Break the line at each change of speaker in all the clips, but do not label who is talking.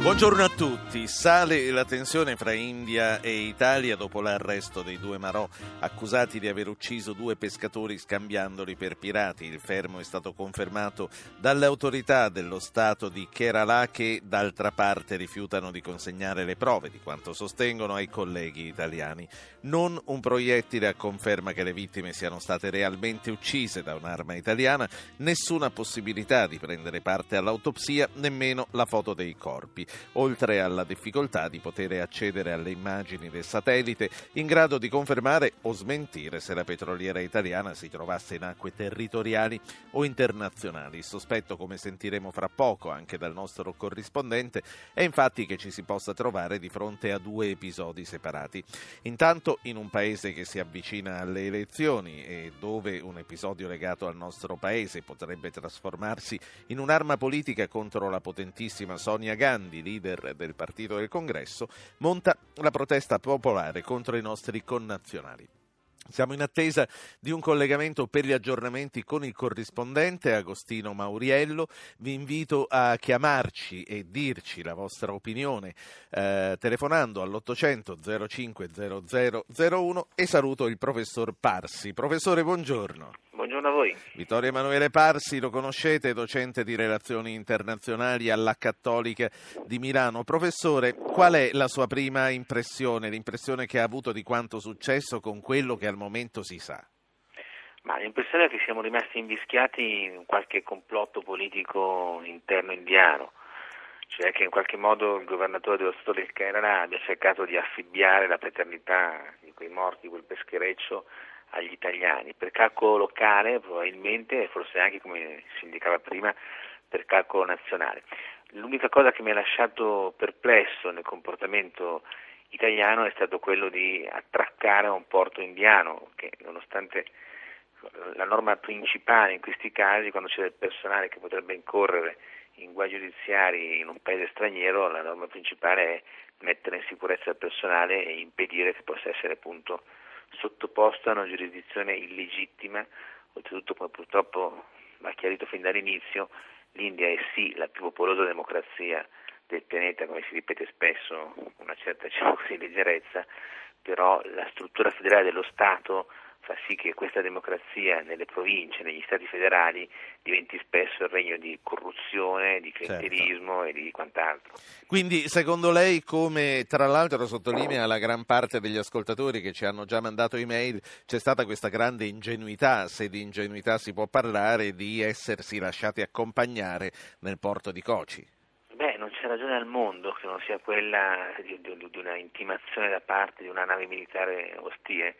Buongiorno a tutti. Sale la tensione fra India e Italia dopo l'arresto dei due Marò accusati di aver ucciso due pescatori scambiandoli per pirati. Il fermo è stato confermato dalle autorità dello Stato di Kerala che d'altra parte rifiutano di consegnare le prove di quanto sostengono ai colleghi italiani. Non un proiettile a conferma che le vittime siano state realmente uccise da un'arma italiana, nessuna possibilità di prendere parte all'autopsia, nemmeno la foto dei corpi oltre alla difficoltà di poter accedere alle immagini del satellite in grado di confermare o smentire se la petroliera italiana si trovasse in acque territoriali o internazionali. Il sospetto, come sentiremo fra poco anche dal nostro corrispondente, è infatti che ci si possa trovare di fronte a due episodi separati. Intanto in un paese che si avvicina alle elezioni e dove un episodio legato al nostro paese potrebbe trasformarsi in un'arma politica contro la potentissima Sonia Gandhi, leader del partito del congresso, monta la protesta popolare contro i nostri connazionali. Siamo in attesa di un collegamento per gli aggiornamenti con il corrispondente Agostino Mauriello. Vi invito a chiamarci e dirci la vostra opinione eh, telefonando all'800 05 0001 e saluto il professor Parsi. Professore, buongiorno.
Buongiorno a voi.
Vittorio Emanuele Parsi, lo conoscete, docente di relazioni internazionali alla Cattolica di Milano. Professore, qual è la sua prima impressione, l'impressione che ha avuto di quanto successo con quello che al momento si sa?
Ma l'impressione è che siamo rimasti invischiati in qualche complotto politico interno indiano, cioè che in qualche modo il governatore dello Stato del Kerala abbia cercato di affibbiare la paternità di quei morti, quel peschereccio agli italiani, per calcolo locale probabilmente e forse anche come si indicava prima per calcolo nazionale. L'unica cosa che mi ha lasciato perplesso nel comportamento italiano è stato quello di attraccare a un porto indiano che nonostante la norma principale in questi casi quando c'è del personale che potrebbe incorrere in guai giudiziari in un paese straniero la norma principale è mettere in sicurezza il personale e impedire che possa essere appunto sottoposto a una giurisdizione illegittima, oltretutto come purtroppo va chiarito fin dall'inizio, l'India è sì la più popolosa democrazia del pianeta, come si ripete spesso, una certa diciamo così, leggerezza, però la struttura federale dello Stato fa sì che questa democrazia nelle province, negli stati federali diventi spesso il regno di corruzione, di clientelismo certo. e di quant'altro.
Quindi secondo lei, come tra l'altro sottolinea la gran parte degli ascoltatori che ci hanno già mandato email, c'è stata questa grande ingenuità, se di ingenuità si può parlare, di essersi lasciati accompagnare nel porto di Kochi?
Beh, non c'è ragione al mondo che non sia quella di, di, di una intimazione da parte di una nave militare ostile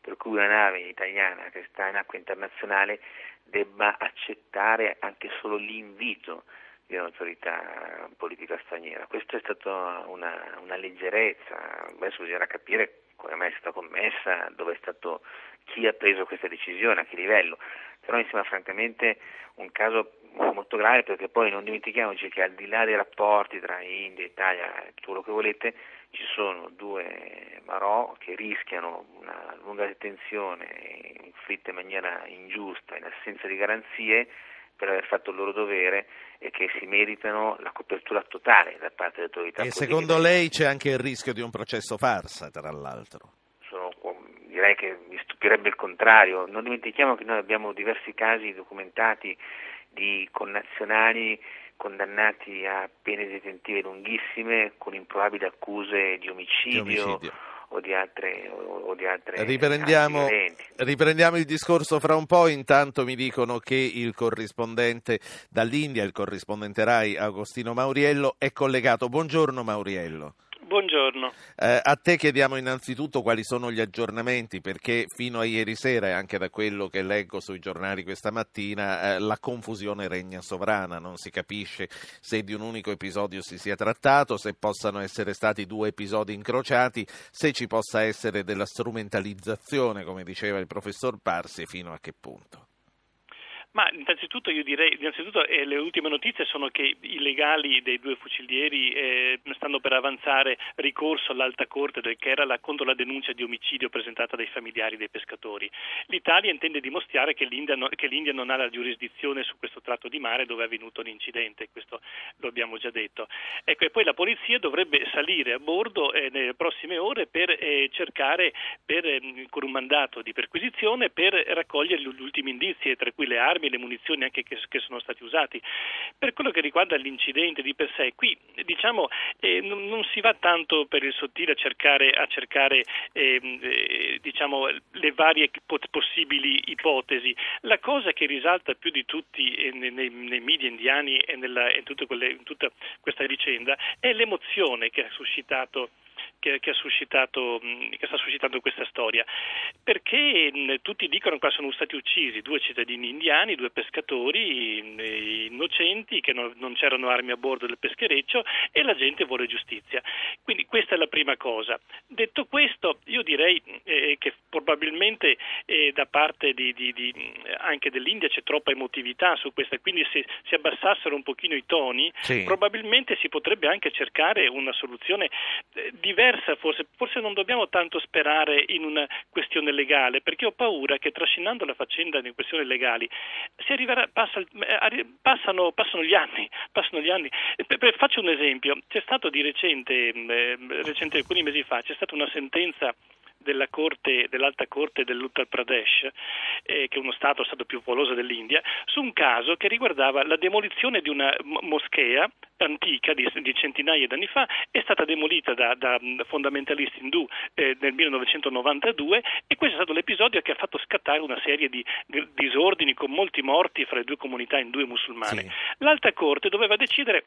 per cui una nave italiana che sta in acqua internazionale debba accettare anche solo l'invito di un'autorità politica straniera. Questa è stata una, una leggerezza, adesso bisognerà capire come mai è stata commessa, dove è stato, chi ha preso questa decisione, a che livello, però mi sembra francamente un caso molto grave perché poi non dimentichiamoci che al di là dei rapporti tra India, Italia e tutto quello che volete, ci sono due Marò che rischiano una lunga detenzione inflitta in maniera ingiusta, in assenza di garanzie, per aver fatto il loro dovere e che si meritano la copertura totale da parte delle autorità.
E secondo lei c'è anche il rischio di un processo farsa, tra l'altro?
Direi che mi stupirebbe il contrario. Non dimentichiamo che noi abbiamo diversi casi documentati di connazionali condannati a pene detentive lunghissime con improbabili accuse di omicidio, di omicidio. O di altre, o di altre
riprendiamo, riprendiamo, il discorso fra un po'. Intanto mi dicono che il corrispondente dall'India, il corrispondente RAI Agostino Mauriello, è collegato. Buongiorno Mauriello.
Buongiorno.
Eh, a te chiediamo innanzitutto quali sono gli aggiornamenti perché fino a ieri sera e anche da quello che leggo sui giornali questa mattina eh, la confusione regna sovrana, non si capisce se di un unico episodio si sia trattato, se possano essere stati due episodi incrociati, se ci possa essere della strumentalizzazione, come diceva il professor Parsi, fino a che punto.
Ma innanzitutto io direi, innanzitutto eh, le ultime notizie sono che i legali dei due fucilieri eh, stanno per avanzare ricorso all'alta corte del Kerala contro la denuncia di omicidio presentata dai familiari dei pescatori. L'Italia intende dimostrare che l'India, no, che l'India non ha la giurisdizione su questo tratto di mare dove è avvenuto l'incidente, questo lo abbiamo già detto. Ecco, e poi la polizia dovrebbe salire a bordo eh, nelle prossime ore per eh, cercare, per, ehm, con un mandato di perquisizione, per raccogliere gli ultimi indizi, tra cui le armi e le munizioni anche che, che, sono stati usati. Per quello che riguarda l'incidente di per sé, qui diciamo eh, non, non, si va tanto per il sottile a cercare, a cercare ehm, eh, diciamo, le varie possibili ipotesi. La cosa che risalta più di tutti eh, nei, nei, media indiani e, nella, in, quelle, in tutta questa vicenda è l'emozione che ha suscitato che, che, suscitato, che, sta suscitando questa storia, perché tutti dicono che sono stati uccisi due cittadini indiani, due pescatori innocenti, che non, non c'erano armi a bordo del peschereccio e la gente vuole giustizia. Quindi questa è la prima cosa. Detto questo, io direi eh, che probabilmente eh, da parte di, di, di, anche dell'India c'è troppa emotività su questa, quindi se si abbassassero un pochino i toni, sì. probabilmente si potrebbe anche cercare una soluzione eh, diversa diversa forse, forse non dobbiamo tanto sperare in una questione legale, perché ho paura che trascinando la faccenda in questioni legali arriverà, passa, eh, passano, passano, gli anni, passano gli anni. Faccio un esempio, c'è stato di recente, mm, eh, recente alcuni mesi fa, c'è stata una sentenza della corte, dell'alta corte dell'Uttar Pradesh, eh, che è uno stato, stato più popoloso dell'India, su un caso che riguardava la demolizione di una moschea antica di, di centinaia di anni fa, è stata demolita da, da fondamentalisti indù eh, nel 1992 e questo è stato l'episodio che ha fatto scattare una serie di disordini con molti morti fra le due comunità indù e musulmane. Sì. L'alta corte doveva decidere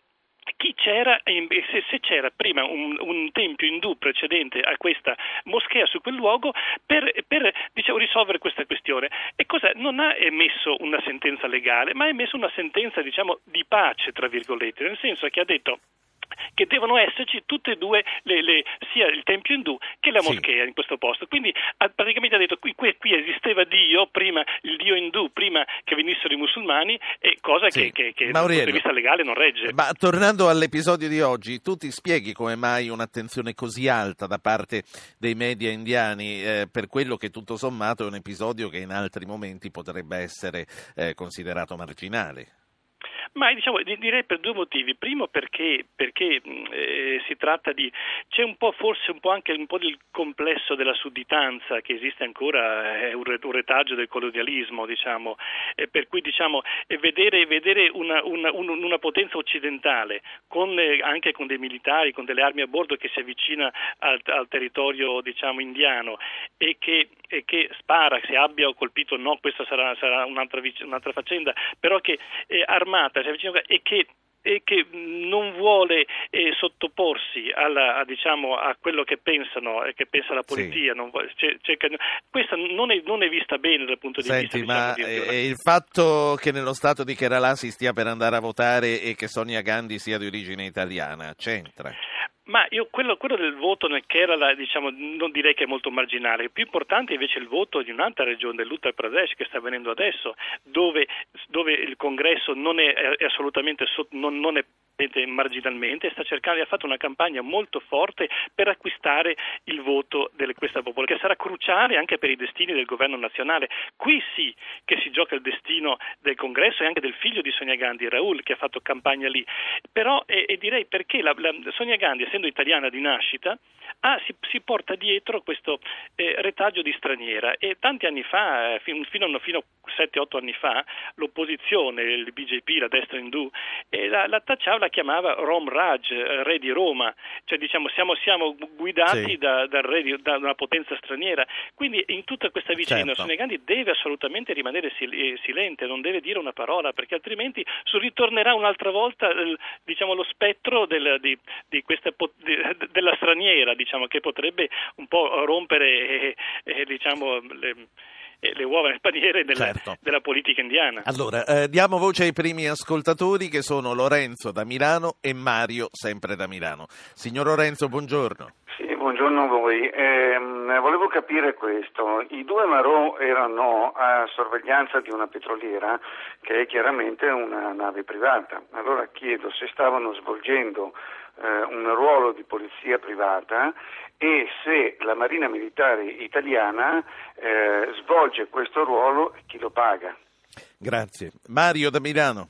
chi c'era, se, c'era prima un, un, tempio indù precedente a questa moschea su quel luogo per, per diciamo, risolvere questa questione. E cosa? Non ha emesso una sentenza legale, ma ha emesso una sentenza diciamo, di pace, tra virgolette, nel senso che ha detto che devono esserci tutte e due, le, le, sia il tempio indù che la moschea sì. in questo posto. Quindi ha, praticamente ha detto qui, qui, qui, esisteva Dio, prima il Dio indù, prima che venissero i musulmani, e cosa sì. che, che, che dal punto di vista legale non regge.
Ma tornando all'episodio di oggi, tu ti spieghi come mai un'attenzione così alta da parte dei media indiani eh, per quello che tutto sommato è un episodio che in altri momenti potrebbe essere eh, considerato marginale?
Ma diciamo, direi per due motivi. Primo perché, perché eh, si tratta di. c'è un po' forse un po' anche un po' del complesso della sudditanza che esiste ancora, è un, retaggio del colonialismo, diciamo, eh, per cui diciamo, vedere, vedere una, una, una, potenza occidentale con, eh, anche con dei militari, con delle armi a bordo che si avvicina al, al territorio diciamo, indiano e che, e che, spara, se abbia o colpito o no, questa sarà, sarà un'altra, un'altra, faccenda, però che è armata e che e che non vuole eh, sottoporsi alla, a, diciamo, a, quello che pensano e che pensa la polizia. Sì. Non vuole, questa non è, non è, vista bene dal punto di
Senti,
vista.
Ma diciamo, di, il fatto che nello stato di Kerala si stia per andare a votare e che Sonia Gandhi sia di origine italiana c'entra?
Ma io quello, quello, del voto nel Kerala diciamo, non direi che è molto marginale, più importante invece è il voto di un'altra regione, dell'Uttar Pradesh, che sta avvenendo adesso, dove, dove il congresso non è, è assolutamente non, non è marginalmente, sta cercando, ha fatto una campagna molto forte per acquistare il voto di questa popolazione, che sarà cruciale anche per i destini del governo nazionale. Qui sì che si gioca il destino del congresso e anche del figlio di Sonia Gandhi, Raul, che ha fatto campagna lì. Però, e, e direi perché la, la, Sonia Gandhi, essendo italiana di nascita, ah, si, si, porta dietro questo eh, retaggio di straniera e tanti anni fa, eh, fino, fino, fino a 7-8 anni fa, l'opposizione, il BJP, la destra indù, eh, la, la, tacciava, la chiamava Rom Raj, eh, re di Roma, cioè diciamo siamo, siamo guidati sì. da, da, di, da, una potenza straniera, quindi in tutta questa vicenda certo. Gandhi deve assolutamente rimanere sil- eh, silente, non deve dire una parola perché altrimenti ritornerà un'altra volta diciamo, lo spettro del, di, di questa, di, della straniera diciamo, che potrebbe un po' rompere eh, eh, diciamo, le, eh, le uova nel paniere della, certo. della politica indiana.
Allora, eh, diamo voce ai primi ascoltatori che sono Lorenzo da Milano e Mario, sempre da Milano. Signor Lorenzo, buongiorno.
Sì, buongiorno a voi. Eh, volevo capire questo. I due Marò erano a sorveglianza di una petroliera che è chiaramente una nave privata. Allora chiedo se stavano svolgendo eh, un ruolo di polizia privata e se la Marina Militare Italiana eh, svolge questo ruolo chi lo paga.
Grazie. Mario da Milano.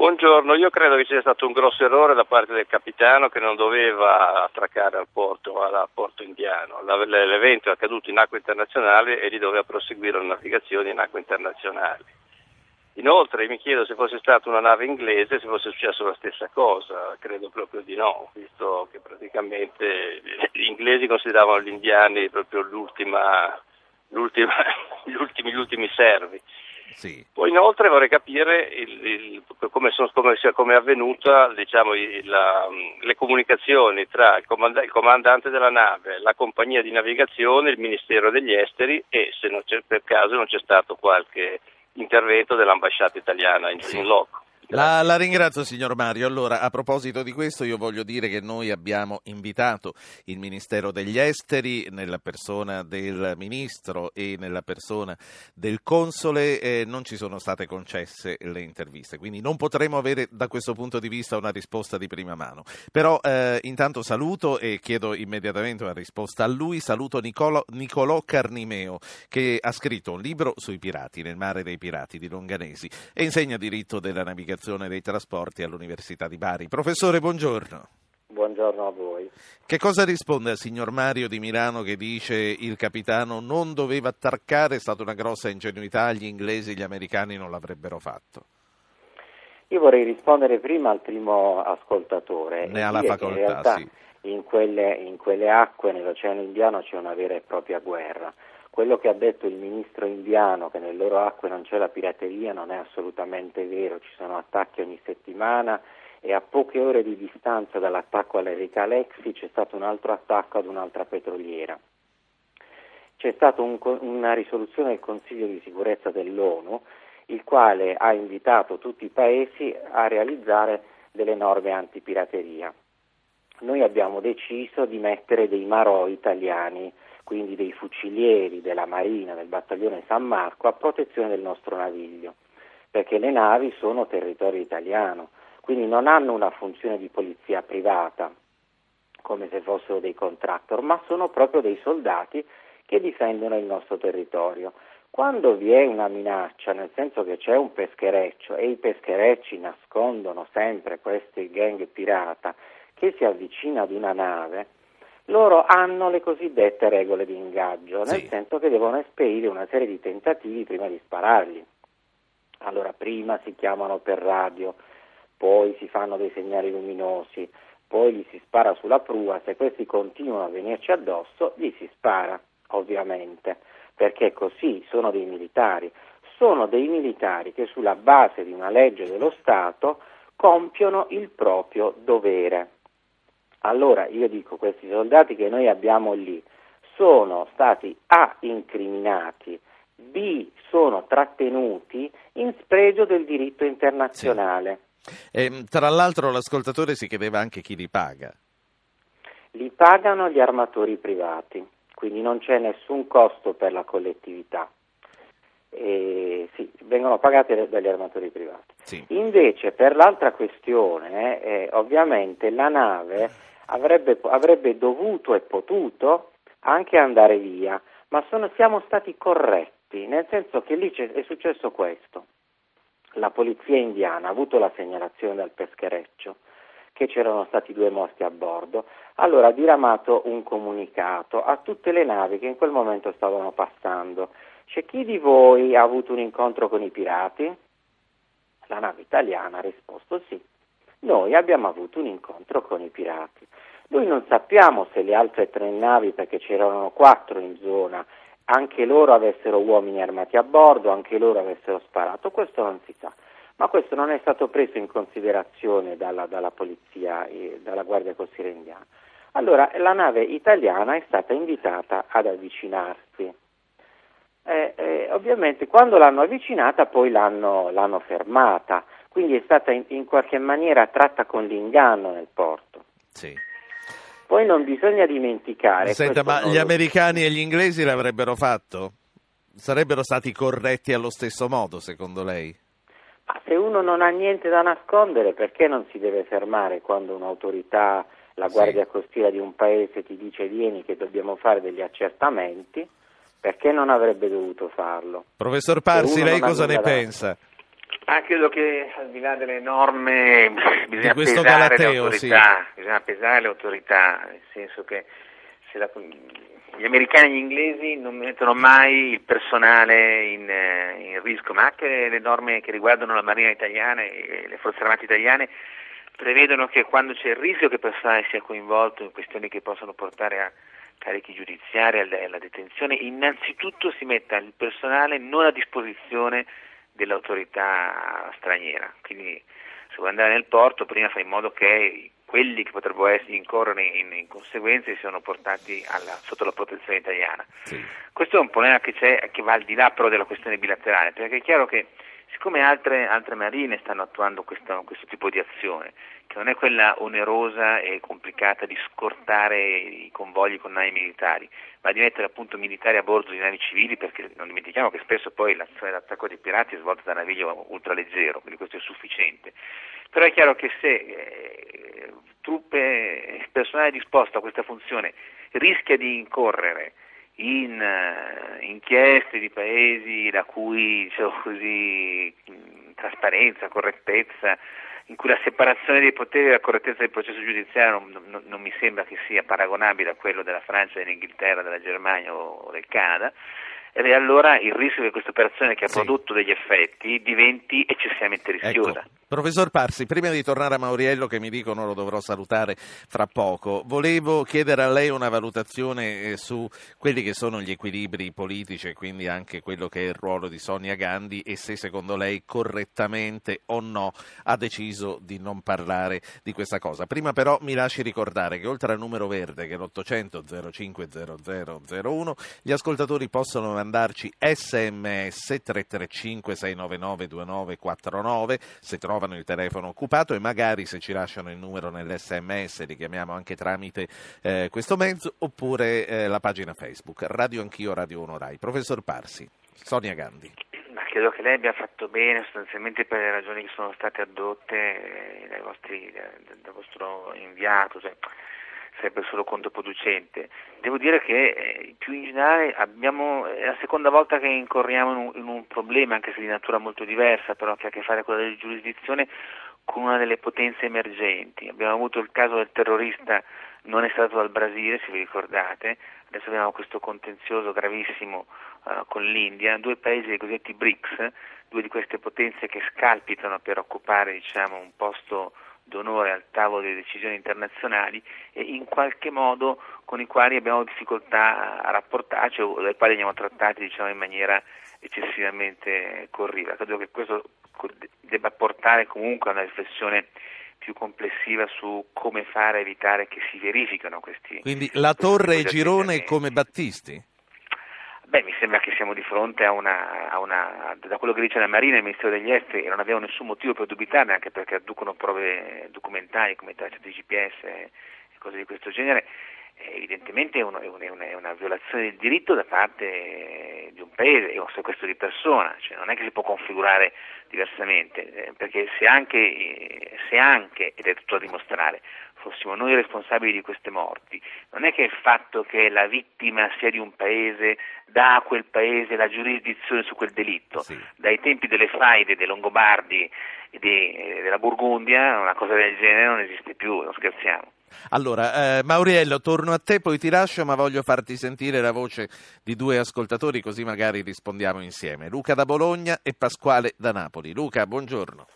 Buongiorno, io credo che sia stato un grosso errore da parte del capitano che non doveva attraccare al porto, al porto indiano. L'evento è accaduto in acque internazionali e gli doveva proseguire la navigazione in acque internazionali. Inoltre mi chiedo se fosse stata una nave inglese se fosse successo la stessa cosa, credo proprio di no, visto che praticamente gli inglesi consideravano gli indiani proprio l'ultima, l'ultima, gli, ultimi, gli ultimi servi. Sì. Poi inoltre vorrei capire il, il, come, sono, come, come, è avvenuta diciamo, la, le comunicazioni tra il, comand- il, comandante della nave, la compagnia di navigazione, il Ministero degli Esteri e se per caso non c'è stato qualche intervento dell'ambasciata italiana in, sì. in loco.
La, la, ringrazio signor Mario. Allora, a proposito di questo, io voglio dire che noi abbiamo invitato il Ministero degli Esteri nella persona del Ministro e nella persona del Console. Eh, non ci sono state concesse le interviste, quindi non potremo avere da questo punto di vista una risposta di prima mano. Però eh, intanto saluto e chiedo immediatamente una risposta a lui. Saluto Nicolo, Nicolò Carnimeo che ha scritto un libro sui pirati, nel mare dei pirati di Longanesi e insegna diritto della navigazione Direzione dei Trasporti all'Università di Bari. Professore, buongiorno.
Buongiorno a voi.
Che cosa risponde al signor Mario di Milano che dice il capitano non doveva attarcare, è stata una grossa ingenuità, gli inglesi e gli americani non l'avrebbero fatto?
Io vorrei rispondere prima al primo ascoltatore.
Ne ha la facoltà, in realtà, sì.
In quelle, in quelle acque, nell'Oceano Indiano, c'è una vera e propria guerra. Quello che ha detto il ministro indiano che nelle loro acque non c'è la pirateria non è assolutamente vero, ci sono attacchi ogni settimana e a poche ore di distanza dall'attacco all'Erika Alexi c'è stato un altro attacco ad un'altra petroliera. C'è stata un, una risoluzione del Consiglio di sicurezza dell'ONU il quale ha invitato tutti i paesi a realizzare delle norme antipirateria. Noi abbiamo deciso di mettere dei marò italiani quindi dei fucilieri della Marina, del battaglione San Marco, a protezione del nostro naviglio, perché le navi sono territorio italiano, quindi non hanno una funzione di polizia privata, come se fossero dei contractor, ma sono proprio dei soldati che difendono il nostro territorio. Quando vi è una minaccia, nel senso che c'è un peschereccio e i pescherecci nascondono sempre questi gang pirata che si avvicina ad una nave, loro hanno le cosiddette regole di ingaggio, nel sì. senso che devono esperire una serie di tentativi prima di sparargli. Allora prima si chiamano per radio, poi si fanno dei segnali luminosi, poi gli si spara sulla prua, se questi continuano a venirci addosso gli si spara, ovviamente, perché così sono dei militari. Sono dei militari che sulla base di una legge dello Stato compiono il proprio dovere. Allora io dico, questi soldati che noi abbiamo lì sono stati A incriminati, B sono trattenuti in spregio del diritto internazionale.
Sì. E, tra l'altro l'ascoltatore si chiedeva anche chi li paga.
Li pagano gli armatori privati, quindi non c'è nessun costo per la collettività. E, sì, vengono pagati dagli armatori privati. Sì. Invece per l'altra questione, eh, ovviamente la nave avrebbe, avrebbe dovuto e potuto anche andare via, ma sono, siamo stati corretti, nel senso che lì è successo questo. La polizia indiana ha avuto la segnalazione dal peschereccio che c'erano stati due morti a bordo, allora ha diramato un comunicato a tutte le navi che in quel momento stavano passando. C'è chi di voi ha avuto un incontro con i pirati? La nave italiana ha risposto sì. Noi abbiamo avuto un incontro con i pirati. Noi non sappiamo se le altre tre navi, perché c'erano quattro in zona, anche loro avessero uomini armati a bordo, anche loro avessero sparato, questo non si sa. Ma questo non è stato preso in considerazione dalla, dalla polizia e dalla Guardia Costiera indiana. Allora la nave italiana è stata invitata ad avvicinarsi. Eh, eh, ovviamente quando l'hanno avvicinata poi l'hanno, l'hanno fermata, quindi è stata in, in, qualche maniera tratta con l'inganno nel porto.
Sì.
Poi non bisogna dimenticare...
Senta, ma gli
lo-
americani e gli inglesi l'avrebbero fatto? Sarebbero stati corretti allo stesso modo, secondo lei?
Ma se uno non ha niente da nascondere, perché non si deve fermare quando un'autorità, la
Sì.
guardia costiera di un paese ti dice vieni che dobbiamo fare degli accertamenti? Perché non avrebbe dovuto farlo?
Professor Parsi, lei cosa ne
da-
pensa?
Ah, credo che al di là delle norme bisogna pesare le
galateo,
autorità, bisogna pesare le autorità, nel senso che se la- gli americani e gli inglesi non mettono mai il personale in, eh, in rischio, ma anche le norme che riguardano la Marina italiana e le Forze Armate italiane prevedono che quando c'è il rischio che il personale sia coinvolto in questioni che possono portare a carichi giudiziari, alla, alla detenzione, innanzitutto si metta il personale non a disposizione dell'autorità straniera. Quindi se vuoi andare nel porto prima fai in modo che quelli che potrebbero essere incorrere in, in conseguenze siano portati alla- sotto la protezione italiana.
Sì.
Questo è un problema che c'è, che va al di là però della questione bilaterale, perché è chiaro che siccome altre, altre marine stanno attuando questo, questo tipo di azione, che non è quella onerosa e complicata di scortare i convogli con navi militari, ma di mettere appunto militari a bordo di navi civili, perché non dimentichiamo che spesso poi l'azione d'attacco dei pirati è svolta da naviglio ultraleggero, quindi questo è sufficiente. Però è chiaro che se eh, truppe, personale disposto a questa funzione rischia di incorrere in eh, inchieste di paesi la cui diciamo così, trasparenza, correttezza, in cui la separazione dei poteri e la correttezza del processo giudiziario non, non- non mi sembra che sia paragonabile a quello della Francia, dell'Inghilterra, della Germania o del Canada, è allora il rischio che questa operazione che ha
Sì.
prodotto degli effetti diventi eccessivamente rischiosa.
Ecco. Professor Parsi, prima di tornare a Mauriello, che mi dicono lo dovrò salutare fra poco, volevo chiedere a lei una valutazione eh, su quelli che sono gli equilibri politici e quindi anche quello che è il ruolo di Sonia Gandhi e se secondo lei correttamente o no ha deciso di non parlare di questa cosa. Prima però mi lasci ricordare che oltre al numero verde, che è l'800 050001, gli ascoltatori possono mandarci sms 335 699 2949 se trovano il telefono occupato e magari se ci lasciano il numero nell'sms li chiamiamo anche tramite eh, questo mezzo oppure eh, la pagina Facebook Radio Anch'io Radio 1 Rai. Professor Parsi, Sonia Gandhi.
Ma credo che lei abbia fatto bene sostanzialmente per le ragioni che sono state addotte eh, dai vostri- da- dal vostro inviato, cioè, sarebbe solo controproducente. Devo dire che eh, più in generale abbiamo, è la seconda volta che incorriamo in un, in un problema, anche se di natura molto diversa, però che ha a che fare con la giurisdizione, con una delle potenze emergenti. Abbiamo avuto il caso del terrorista non è stato dal Brasile, se vi ricordate, adesso abbiamo questo contenzioso gravissimo eh, con l'India, due paesi dei cosiddetti BRICS, due di queste potenze che scalpitano per occupare diciamo, un posto d'onore al tavolo delle decisioni internazionali e in qualche modo con i quali abbiamo difficoltà a rapportarci o dai quali andiamo trattati diciamo, in maniera eccessivamente corriva. Credo che questo debba portare comunque a una riflessione più complessiva su come fare a evitare che si verificano questi.
Quindi la Torre e Girone come Battisti?
Beh, mi sembra che siamo di fronte a una, a una- da quello che dice la Marina e il Ministero degli Esteri, e non abbiamo nessun motivo per dubitarne, anche perché adducono prove documentali come tracce di GPS e cose di questo genere, eh, evidentemente è, uno- è un- è una, violazione del diritto da parte di un paese, è un sequestro di persona, cioè non è che si può configurare diversamente, eh, perché se anche, eh, se anche, ed è tutto da dimostrare, fossimo noi responsabili di queste morti, non è che il fatto che la vittima sia di un paese dà a quel paese la giurisdizione su quel delitto.
Sì.
Dai tempi delle faide dei Longobardi e eh, della Burgundia una cosa del genere non esiste più, non scherziamo.
Allora, eh, Mauriello, torno a te, poi ti lascio, ma voglio farti sentire la voce di due ascoltatori, così magari rispondiamo insieme. Luca da Bologna e Pasquale da Napoli. Luca, buongiorno.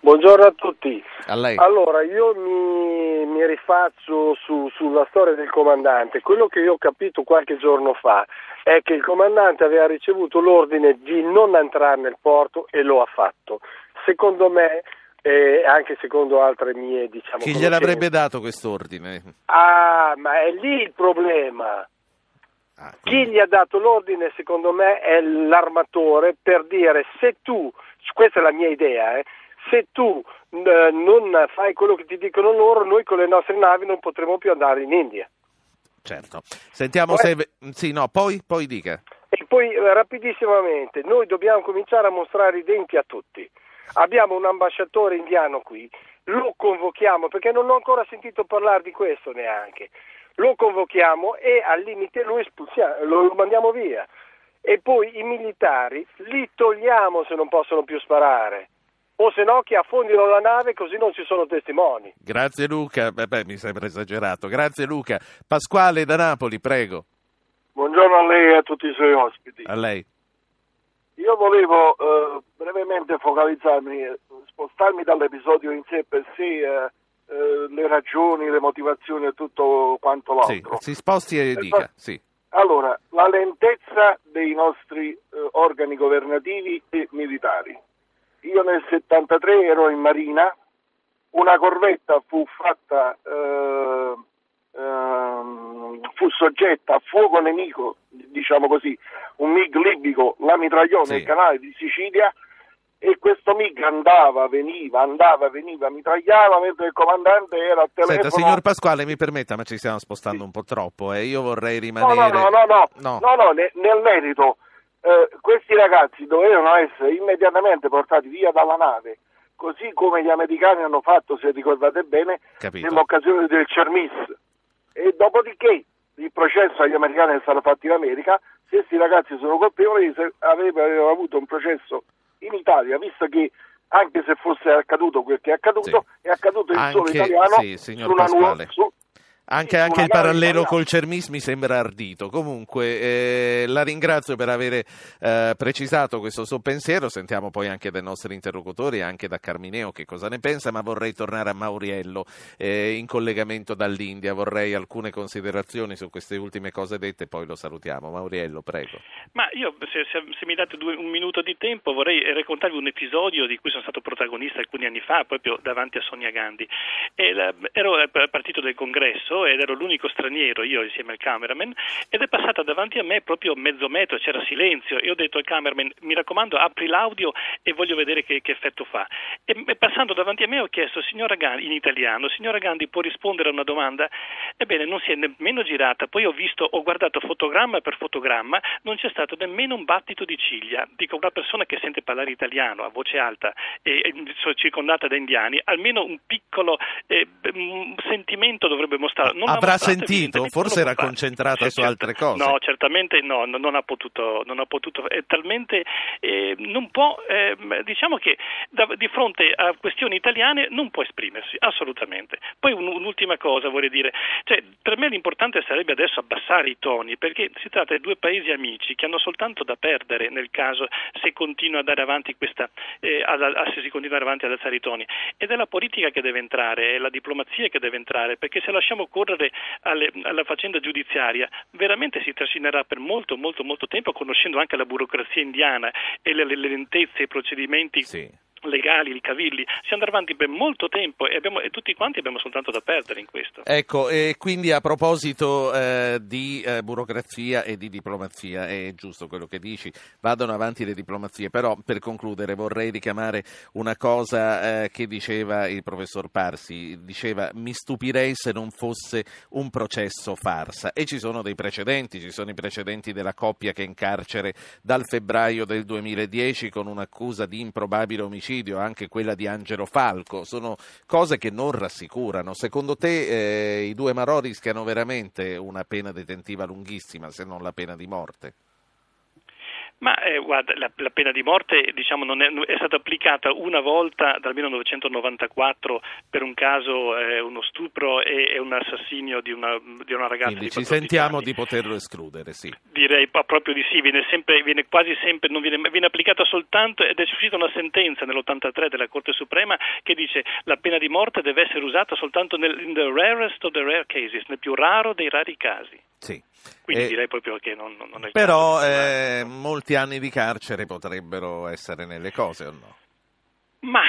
Buongiorno a tutti.
A.
Allora, io mi, mi rifaccio su- sulla storia del comandante. Quello che io ho capito qualche giorno fa è che il comandante aveva ricevuto l'ordine di non entrare nel porto e lo ha fatto. Secondo me, e anche secondo altre mie, diciamo,
Chi gliel'avrebbe dato quest'ordine?
Ah, ma è lì il problema.
Ah,
Chi gli ha dato l'ordine, secondo me, è l'armatore per dire se tu, questa è la mia idea, eh, se tu eh, non fai quello che ti dicono loro, noi con le nostre navi non potremo più andare in India.
Certo. Sentiamo
Poi-
se... Sì, no, poi, poi dica.
E poi eh, rapidissimamente, noi dobbiamo cominciare a mostrare i denti a tutti. Abbiamo un ambasciatore indiano qui, lo convochiamo perché non ho ancora sentito parlare di questo neanche. Lo convochiamo e al limite lo espulsiamo, lo lo mandiamo via. E poi i militari li togliamo se non possono più sparare. O se no che affondino la nave così non ci sono testimoni.
Grazie Luca. Beh, beh, mi sembra esagerato. Grazie Luca. Pasquale da Napoli, prego.
Buongiorno a lei e a tutti i suoi ospiti.
A lei.
Io volevo eh, brevemente focalizzarmi, eh, spostarmi dall'episodio in sé per sé, eh, eh, le ragioni, le motivazioni e tutto quanto
Sì,
l'altro.
si sposti e
Per
dica.
fa-
Sì.
Allora, la lentezza dei nostri eh, organi governativi e militari. Io nel 73 ero in Marina, una corvetta fu fatta, eh, ehm, fu soggetta a fuoco nemico, diciamo così, un MiG libico, la mitragliò
Sì.
nel canale di Sicilia e questo MiG andava, veniva, andava, veniva, mitragliava mentre il comandante era al telefono.
Senta, signor Pasquale, mi permetta, ma ci stiamo spostando un po' troppo. Eh. Io vorrei
No,
rimanere...
no, no, no, no,
No.
no, no, ne- nel merito, eh, questi ragazzi dovevano essere immediatamente portati via dalla nave, così come gli americani hanno fatto, se ricordate bene,
Capito.
nell'occasione del Cermis. E dopodiché il processo agli americani è stato fatto in America, se questi ragazzi sono colpevoli avrebbero avuto un processo in Italia, visto che anche se fosse accaduto quel che è accaduto,
Sì.
è accaduto solo
Anche-
italiano
sì, signor
su una nuova-
Pasquale.
su-
Anche, anche il parallelo col Cermis mi sembra ardito. Comunque, eh, la ringrazio per aver eh, precisato questo suo pensiero. Sentiamo poi anche dai nostri interlocutori, anche da Carmineo, che cosa ne pensa. Ma vorrei tornare a Mauriello eh, in collegamento dall'India. Vorrei alcune considerazioni su queste ultime cose dette, poi lo salutiamo. Mauriello, prego.
Ma io, se, se- se mi date due- un minuto di tempo, vorrei raccontarvi un episodio di cui sono stato protagonista alcuni anni fa, proprio davanti a Sonia Gandhi. E la- ero al partito del congresso ed ero l'unico straniero, io insieme al cameraman, ed è passata davanti a me proprio mezzo metro, c'era silenzio, e ho detto al cameraman, mi raccomando, apri l'audio e voglio vedere che, che effetto fa. E, e passando davanti a me ho chiesto, signora Gandhi, in italiano, signora Gandhi può rispondere a una domanda? Ebbene, non si è nemmeno girata, poi ho visto, ho guardato fotogramma per fotogramma, non c'è stato nemmeno un battito di ciglia. Dico, una persona che sente parlare italiano a voce alta e, e circondata da indiani, almeno un piccolo eh, sentimento dovrebbe mostrare. L'ha
Avrà sentito? Forse era concentrata su
certo.
altre cose.
No, certamente no, no, non ha potuto, non ha potuto è talmente, eh, non può, ehm, diciamo che da- di fronte a questioni italiane non può esprimersi, assolutamente. Poi un- un'ultima cosa vorrei dire, cioè, per me l'importante sarebbe adesso abbassare i toni, perché si tratta di due paesi amici che hanno soltanto da perdere nel caso se continua ad andare avanti questa, eh, ad- a- se si continua ad andare avanti ad alzare i toni. Ed è la politica che deve entrare, è la diplomazia che deve entrare, perché se lasciamo correre alle- alla faccenda giudiziaria, veramente si trascinerà per molto, molto, molto tempo, conoscendo anche la burocrazia indiana e le, le lentezze e i procedimenti
Sì.
Legali, i cavilli, si andrà avanti per molto tempo e, abbiamo- e tutti quanti abbiamo soltanto da perdere in questo.
Ecco, e quindi a proposito eh, di eh, burocrazia e di diplomazia, è giusto quello che dici, vadano avanti le diplomazie, però per concludere vorrei richiamare una cosa eh, che diceva il professor Parsi, diceva mi stupirei se non fosse un processo farsa e ci sono dei precedenti, ci sono i precedenti della coppia che è in carcere dal febbraio del 2010 con un'accusa di improbabile omicidio, anche quella di Angelo Falco, sono cose che non rassicurano. Secondo te eh, i due Marò rischiano veramente una pena detentiva lunghissima, se non la pena di morte?
Ma eh, guarda, la, la pena di morte diciamo, non è, è stata applicata una volta dal 1994 per un caso, eh, uno stupro e, e un assassinio di una, di una ragazza
Quindi
di
ci
14
sentiamo
anni.
di poterlo escludere, sì.
Direi proprio di sì, viene, sempre, viene quasi sempre, non viene, viene applicata soltanto ed è uscita una sentenza nell'83 della Corte Suprema che dice la pena di morte deve essere usata soltanto nel in the rarest of the rare cases, nel più raro dei rari casi.
sì.
Quindi
Eh,
direi proprio che non, non- è
Però eh, molti anni di carcere potrebbero essere nelle cose o no?
Ma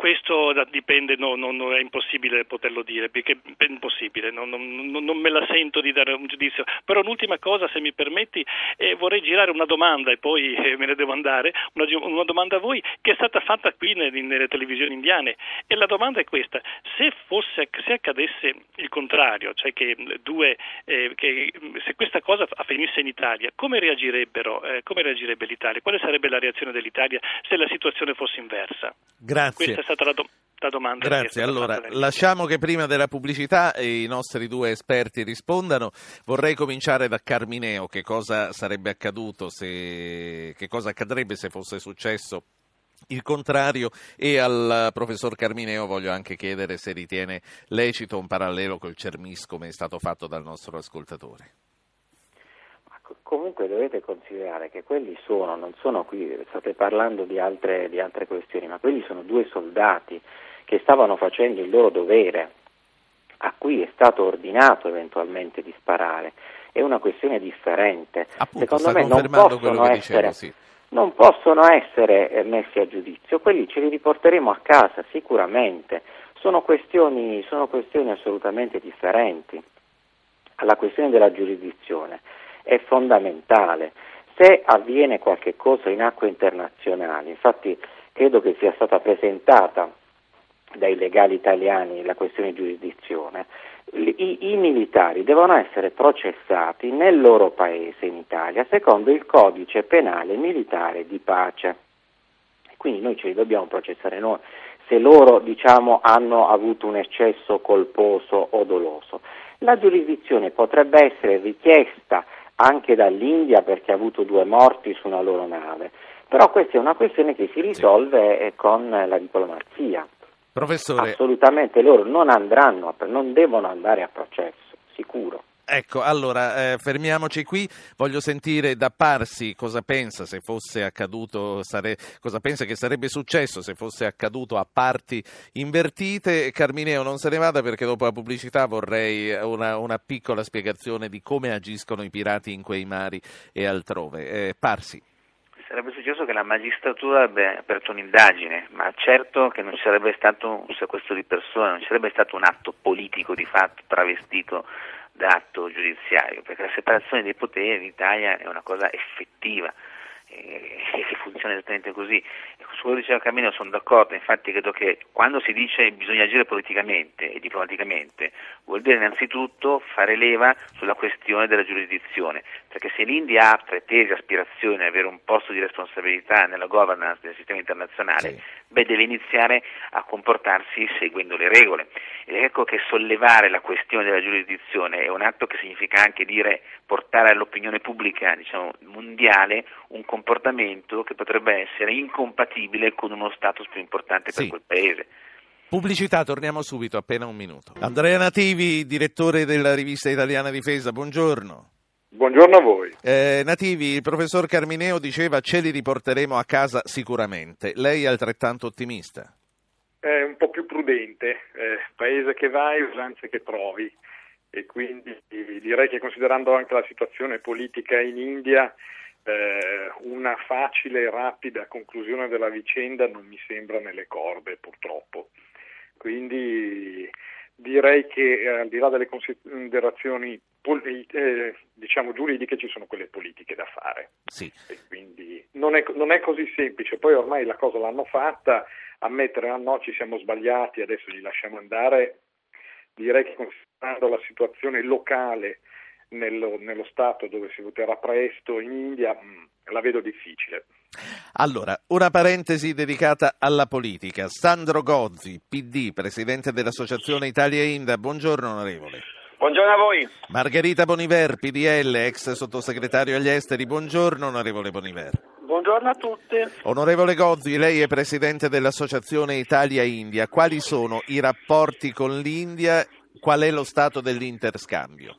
questo dipende, no, no, no, è impossibile poterlo dire, perché è impossibile, non, non, non, me la sento di dare un giudizio. Però un'ultima cosa, se mi permetti, eh, vorrei girare una domanda e poi eh, me ne devo andare, una, una, domanda a voi che è stata fatta qui nelle, nelle televisioni indiane e la domanda è questa, se, fosse, se accadesse il contrario, cioè che, due, eh, che se questa cosa avvenisse in Italia, come, reagirebbero, eh, come reagirebbe l'Italia? Quale sarebbe la reazione dell'Italia se la situazione fosse inversa?
Grazie.
Stata la, do- la domanda.
Grazie. Allora, lasciamo che prima della pubblicità i nostri due esperti rispondano. Vorrei cominciare da Carmineo. Che cosa sarebbe accaduto se, che cosa accadrebbe se fosse successo il contrario e al professor Carmineo voglio anche chiedere se ritiene lecito un parallelo col Cermis come è stato fatto dal nostro ascoltatore.
Comunque dovete considerare che quelli sono, non sono qui, state parlando di altre, di altre questioni, ma quelli sono due soldati che stavano facendo il loro dovere, a cui è stato ordinato eventualmente di sparare. È una questione differente.
Appunto,
Secondo me non possono, essere, dicevo, sì. non possono essere eh, messi a giudizio, quelli ce li riporteremo a casa sicuramente. Sono questioni, sono questioni assolutamente differenti. La questione della giurisdizione è fondamentale. Se avviene qualche cosa in acque internazionali, infatti credo che sia stata presentata dai legali italiani la questione di giurisdizione, i, i, militari devono essere processati nel loro paese in Italia secondo il codice penale militare di pace. Quindi noi ce li dobbiamo processare noi se loro diciamo, hanno avuto un eccesso colposo o doloso. La giurisdizione potrebbe essere richiesta anche dall'India perché ha avuto due morti su una loro nave, però questa è una questione che si risolve sì. con la diplomazia.
Professore.
Assolutamente loro non andranno, non devono andare a processo, sicuro.
Ecco, allora eh, fermiamoci qui. Voglio sentire da Parsi cosa pensa se fosse accaduto, sare... cosa pensa che sarebbe successo se fosse accaduto a parti invertite. Carmineo non se ne vada perché dopo la pubblicità vorrei una, una piccola spiegazione di come agiscono i pirati in quei mari e altrove. Eh, Parsi
sarebbe successo che la magistratura avrebbe aperto un'indagine, ma certo che non ci sarebbe stato un sequestro di persone, non ci sarebbe stato un atto politico di fatto travestito da atto giudiziario, perché la separazione dei poteri in Italia è una cosa effettiva e che funziona esattamente così. Su quello che diceva Camino sono d'accordo, infatti credo che quando si dice che bisogna agire politicamente e diplomaticamente vuol dire innanzitutto fare leva sulla questione della giurisdizione, perché se l'India ha pretese aspirazioni ad avere un posto di responsabilità nella governance del sistema internazionale, sì. beh, deve iniziare a comportarsi seguendo le regole. Ed ecco che sollevare la questione della giurisdizione è un atto che significa anche dire portare all'opinione pubblica diciamo, mondiale un comportamento che potrebbe essere incompatibile con uno status più importante per sì. quel paese.
Pubblicità, torniamo subito, appena un minuto. Andrea Nativi, direttore della rivista italiana Difesa, buongiorno.
Buongiorno a voi.
Eh, Nativi, il professor Carmineo diceva ce li riporteremo a casa sicuramente. Lei è altrettanto ottimista?
È un po' più prudente. Eh, paese che vai, usanze che trovi. E quindi direi che considerando anche la situazione politica in India, eh, una facile e rapida conclusione della vicenda non mi sembra nelle corde, purtroppo. Quindi direi che eh, al di là delle considerazioni eh, diciamo giuridiche ci sono quelle politiche da fare.
Sì.
quindi non è, non è, così semplice, poi ormai la cosa l'hanno fatta, ammettere ah no ci siamo sbagliati, adesso li lasciamo andare, direi che considerando la situazione locale nello, nello Stato dove si voterà presto in India mm, la vedo difficile.
Allora, una parentesi dedicata alla politica. Sandro Gozzi, PD, presidente dell'Associazione Italia-India. Buongiorno onorevole.
Buongiorno a voi.
Margherita Boniver, PDL, ex sottosegretario agli esteri. Buongiorno onorevole Boniver.
Buongiorno a tutti.
Onorevole Gozzi, lei è presidente dell'Associazione Italia-India. Quali sono i rapporti con l'India? Qual è lo stato dell'interscambio?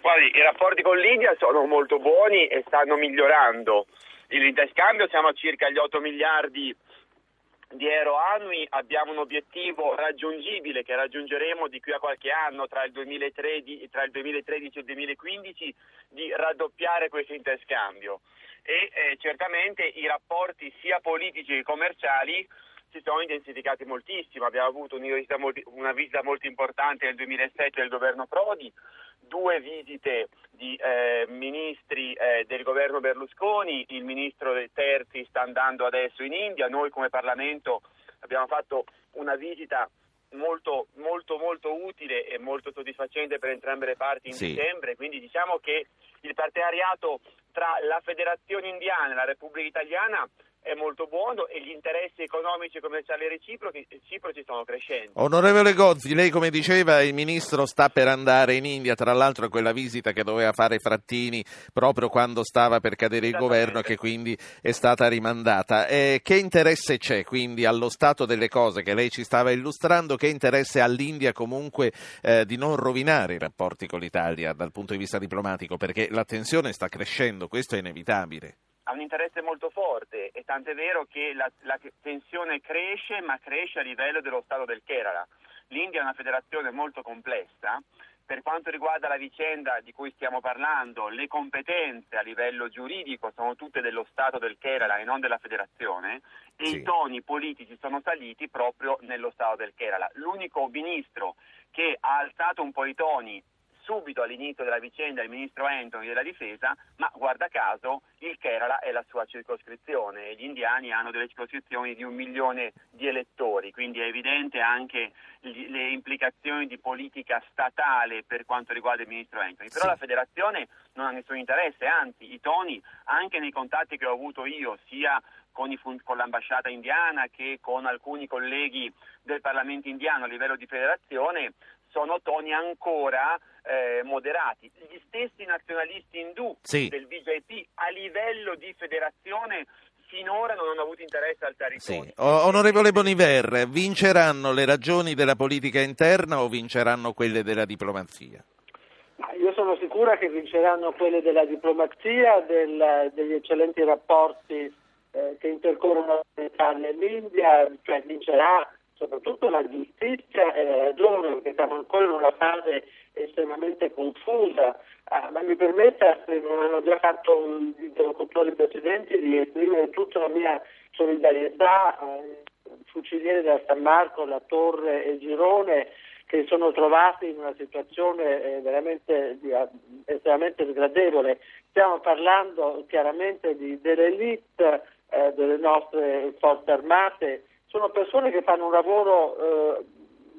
Guardi, i rapporti con l'India sono molto buoni e stanno migliorando. L'interscambio siamo a circa gli 8 miliardi di euro annui, abbiamo un obiettivo raggiungibile che raggiungeremo di qui a qualche anno tra il 2013, tra il 2013 e il 2015 di raddoppiare questo interscambio e eh, certamente i rapporti sia politici che commerciali si sono intensificati moltissimo. Abbiamo avuto una visita, molto importante nel 2007 del governo Prodi, due visite di eh, ministri eh, del governo Berlusconi, il ministro Terzi sta andando adesso in India, noi come Parlamento abbiamo fatto una visita molto, molto, molto utile e molto soddisfacente per entrambe le parti in sì. dicembre, quindi diciamo che il partenariato tra la Federazione Indiana e la Repubblica Italiana è molto buono e gli interessi economici e commerciali reciproci, reciproci stanno crescendo.
Onorevole Gozzi, lei come diceva il ministro sta per andare in India, tra l'altro quella visita che doveva fare Frattini proprio quando stava per cadere il governo che quindi è stata rimandata. Eh, che interesse c'è quindi allo stato delle cose che lei ci stava illustrando, che interesse all'India comunque eh, di non rovinare i rapporti con l'Italia dal punto di vista diplomatico? Perché la tensione sta crescendo, questo è inevitabile
ha un interesse molto forte e tant'è vero che la, la, tensione cresce ma cresce a livello dello Stato del Kerala. L'India è una federazione molto complessa. Per quanto riguarda la vicenda di cui stiamo parlando, le competenze a livello giuridico sono tutte dello Stato del Kerala e non della federazione e sì. i toni politici sono saliti proprio nello Stato del Kerala. L'unico ministro che ha alzato un po' i toni subito all'inizio della vicenda il ministro Anthony della difesa, ma guarda caso il Kerala è la sua circoscrizione e gli indiani hanno delle circoscrizioni di un milione di elettori, quindi è evidente anche le implicazioni di politica statale per quanto riguarda il ministro Anthony. Però sì. la federazione non ha nessun interesse, anzi i toni anche nei contatti che ho avuto io, sia con, fun- con, l'ambasciata indiana che con alcuni colleghi del Parlamento indiano a livello di federazione sono toni ancora eh, moderati. Gli stessi nazionalisti indù sì. del BJP a livello di federazione finora non hanno avuto interesse al territorio.
Sì. onorevole Boniver, vinceranno le ragioni della politica interna o vinceranno quelle della diplomazia?
Io sono sicura che vinceranno quelle della diplomazia, del, degli eccellenti rapporti eh, che intercorrono tra l'Italia e l'India, cioè vincerà soprattutto la giustizia e la ragione, perché siamo ancora in una fase estremamente confusa, ah, ma mi permetta, se non hanno già fatto gli interlocutori precedenti, di esprimere tutta la mia solidarietà ai fucilieri da San Marco, La Torre e Girone, che sono trovati in una situazione eh, veramente eh, estremamente sgradevole. Stiamo parlando chiaramente di, dell'elite eh, delle nostre forze armate, sono persone che fanno un lavoro eh,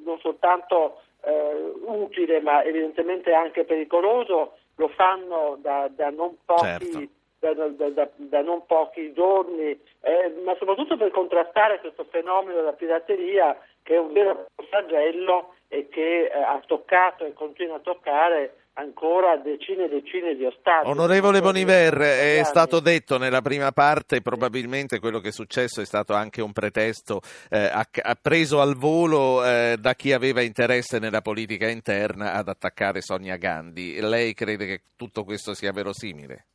non soltanto eh, utile ma evidentemente anche pericoloso, lo fanno da, da, non, pochi, certo. da, da non, pochi, giorni, eh, ma soprattutto per contrastare questo fenomeno della pirateria che è un vero flagello e che eh, ha toccato e continua a toccare ancora decine e decine di ostacoli.
Onorevole Boniver, è stato detto nella prima parte, probabilmente quello che è successo è stato anche un pretesto eh, preso al volo eh, da chi aveva interesse nella politica interna ad attaccare Sonia Gandhi. Lei crede che tutto questo sia verosimile?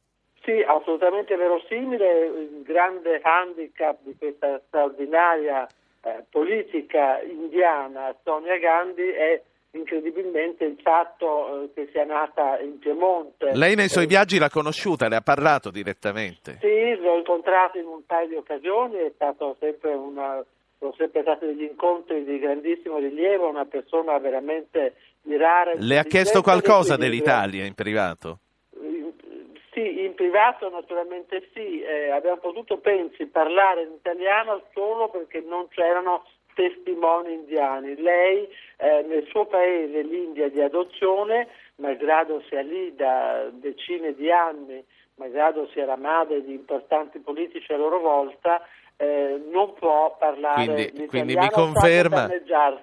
Sì, assolutamente verosimile. Il grande handicap di questa straordinaria eh, politica indiana Sonia Gandhi è incredibilmente il fatto eh, che sia nata in Piemonte.
Lei nei suoi eh, viaggi l'ha conosciuta, le ha parlato direttamente?
Sì, l'ho incontrato in un paio di occasioni, è stato sempre una, sono sempre stati degli incontri di grandissimo rilievo, una persona veramente di rara...
Le ha chiesto qualcosa dell'Italia in privato?
Sì, in privato naturalmente sì, eh, abbiamo potuto, pensi, parlare in italiano solo perché non c'erano testimoni indiani. Lei eh, nel suo paese, l'India di adozione, malgrado sia lì da decine di anni, malgrado sia la madre di importanti politici a loro volta, eh, non può parlare
quindi, quindi mi, conferma,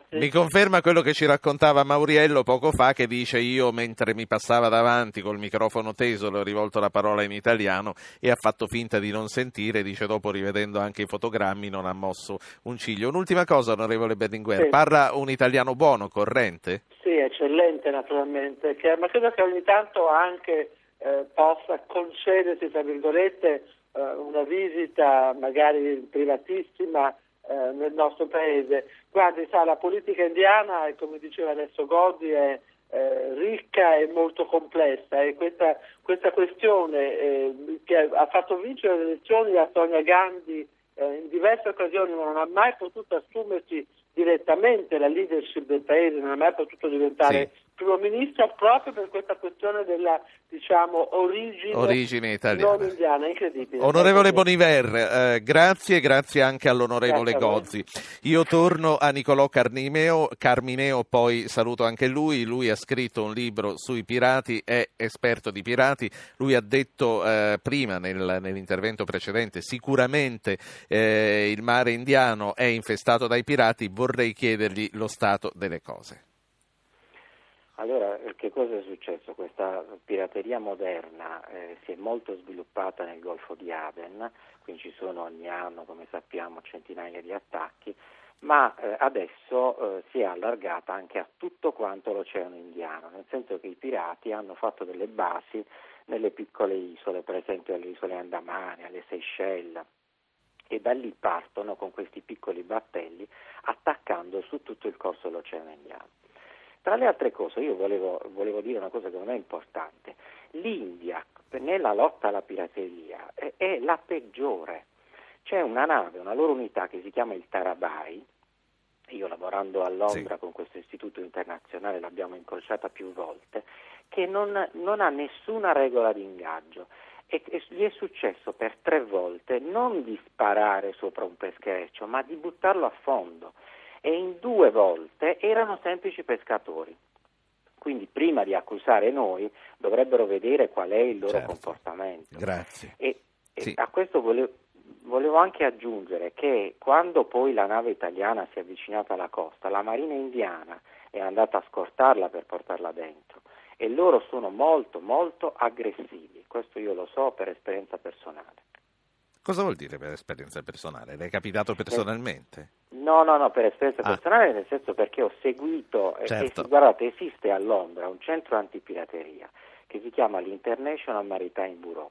mi conferma quello che ci raccontava Mauriello poco fa che dice io mentre mi passava davanti col microfono teso le ho rivolto la parola in italiano e ha fatto finta di non sentire dice dopo rivedendo anche i fotogrammi non ha mosso un ciglio un'ultima cosa onorevole Berlinguer sì. parla un italiano buono, corrente?
Sì, eccellente naturalmente che, ma credo che ogni tanto anche eh, possa concedersi tra virgolette una visita magari privatissima eh, nel nostro paese. Guardi, sa, la politica indiana, come diceva adesso Godi, è eh, ricca e molto complessa e questa, questa questione eh, che ha fatto vincere le elezioni a Sonia Gandhi eh, in diverse occasioni ma non ha mai potuto assumersi direttamente la leadership del paese, non ha mai potuto diventare
Sì.
Primo ministro proprio per questa questione della diciamo origine,
Origine italiana.
indiana, incredibile.
Onorevole Boniver, eh, grazie, grazie anche all'onorevole
Grazie.
Gozzi. Io torno a Nicolò Carmineo, Carmineo, poi saluto anche lui, lui ha scritto un libro sui pirati, è esperto di pirati, lui ha detto eh, prima nel- nell'intervento precedente sicuramente eh, il mare indiano è infestato dai pirati, vorrei chiedergli lo stato delle cose.
Allora, eh, che cosa è successo? Questa pirateria moderna eh, si è molto sviluppata nel Golfo di Aden, quindi ci sono ogni anno, come sappiamo, centinaia di attacchi, ma eh, adesso eh, si è allargata anche a tutto quanto l'Oceano Indiano, nel senso che i pirati hanno fatto delle basi nelle piccole isole, per esempio alle isole Andamane, alle Seychelles, e da lì partono con questi piccoli battelli attaccando su tutto il corso dell'Oceano Indiano. Tra le altre cose, io volevo, volevo dire una cosa che non è importante. L'India, nella lotta alla pirateria, è, è la peggiore. C'è una nave, una loro unità che si chiama il Tarabai. Io lavorando a Londra con questo istituto internazionale l'abbiamo incrociata più volte, che non, non ha nessuna regola di ingaggio. E, e gli è successo per tre volte non di sparare sopra un peschereccio, ma di buttarlo a fondo e in due volte erano semplici pescatori. Quindi prima di accusare noi dovrebbero vedere qual è il loro
Certo.
comportamento.
Grazie.
E, e
Sì.
a questo volevo, volevo anche aggiungere che quando poi la nave italiana si è avvicinata alla costa, la marina indiana è andata a scortarla per portarla dentro e loro sono molto molto aggressivi. Questo io lo so per esperienza personale.
Cosa vuol dire per esperienza personale? Le è capitato personalmente?
No, no, no, per esperienza
Ah.
personale, nel senso perché ho seguito, e-
Certo.
e, guardate, esiste a Londra un centro antipirateria che si chiama l'International Maritime Bureau.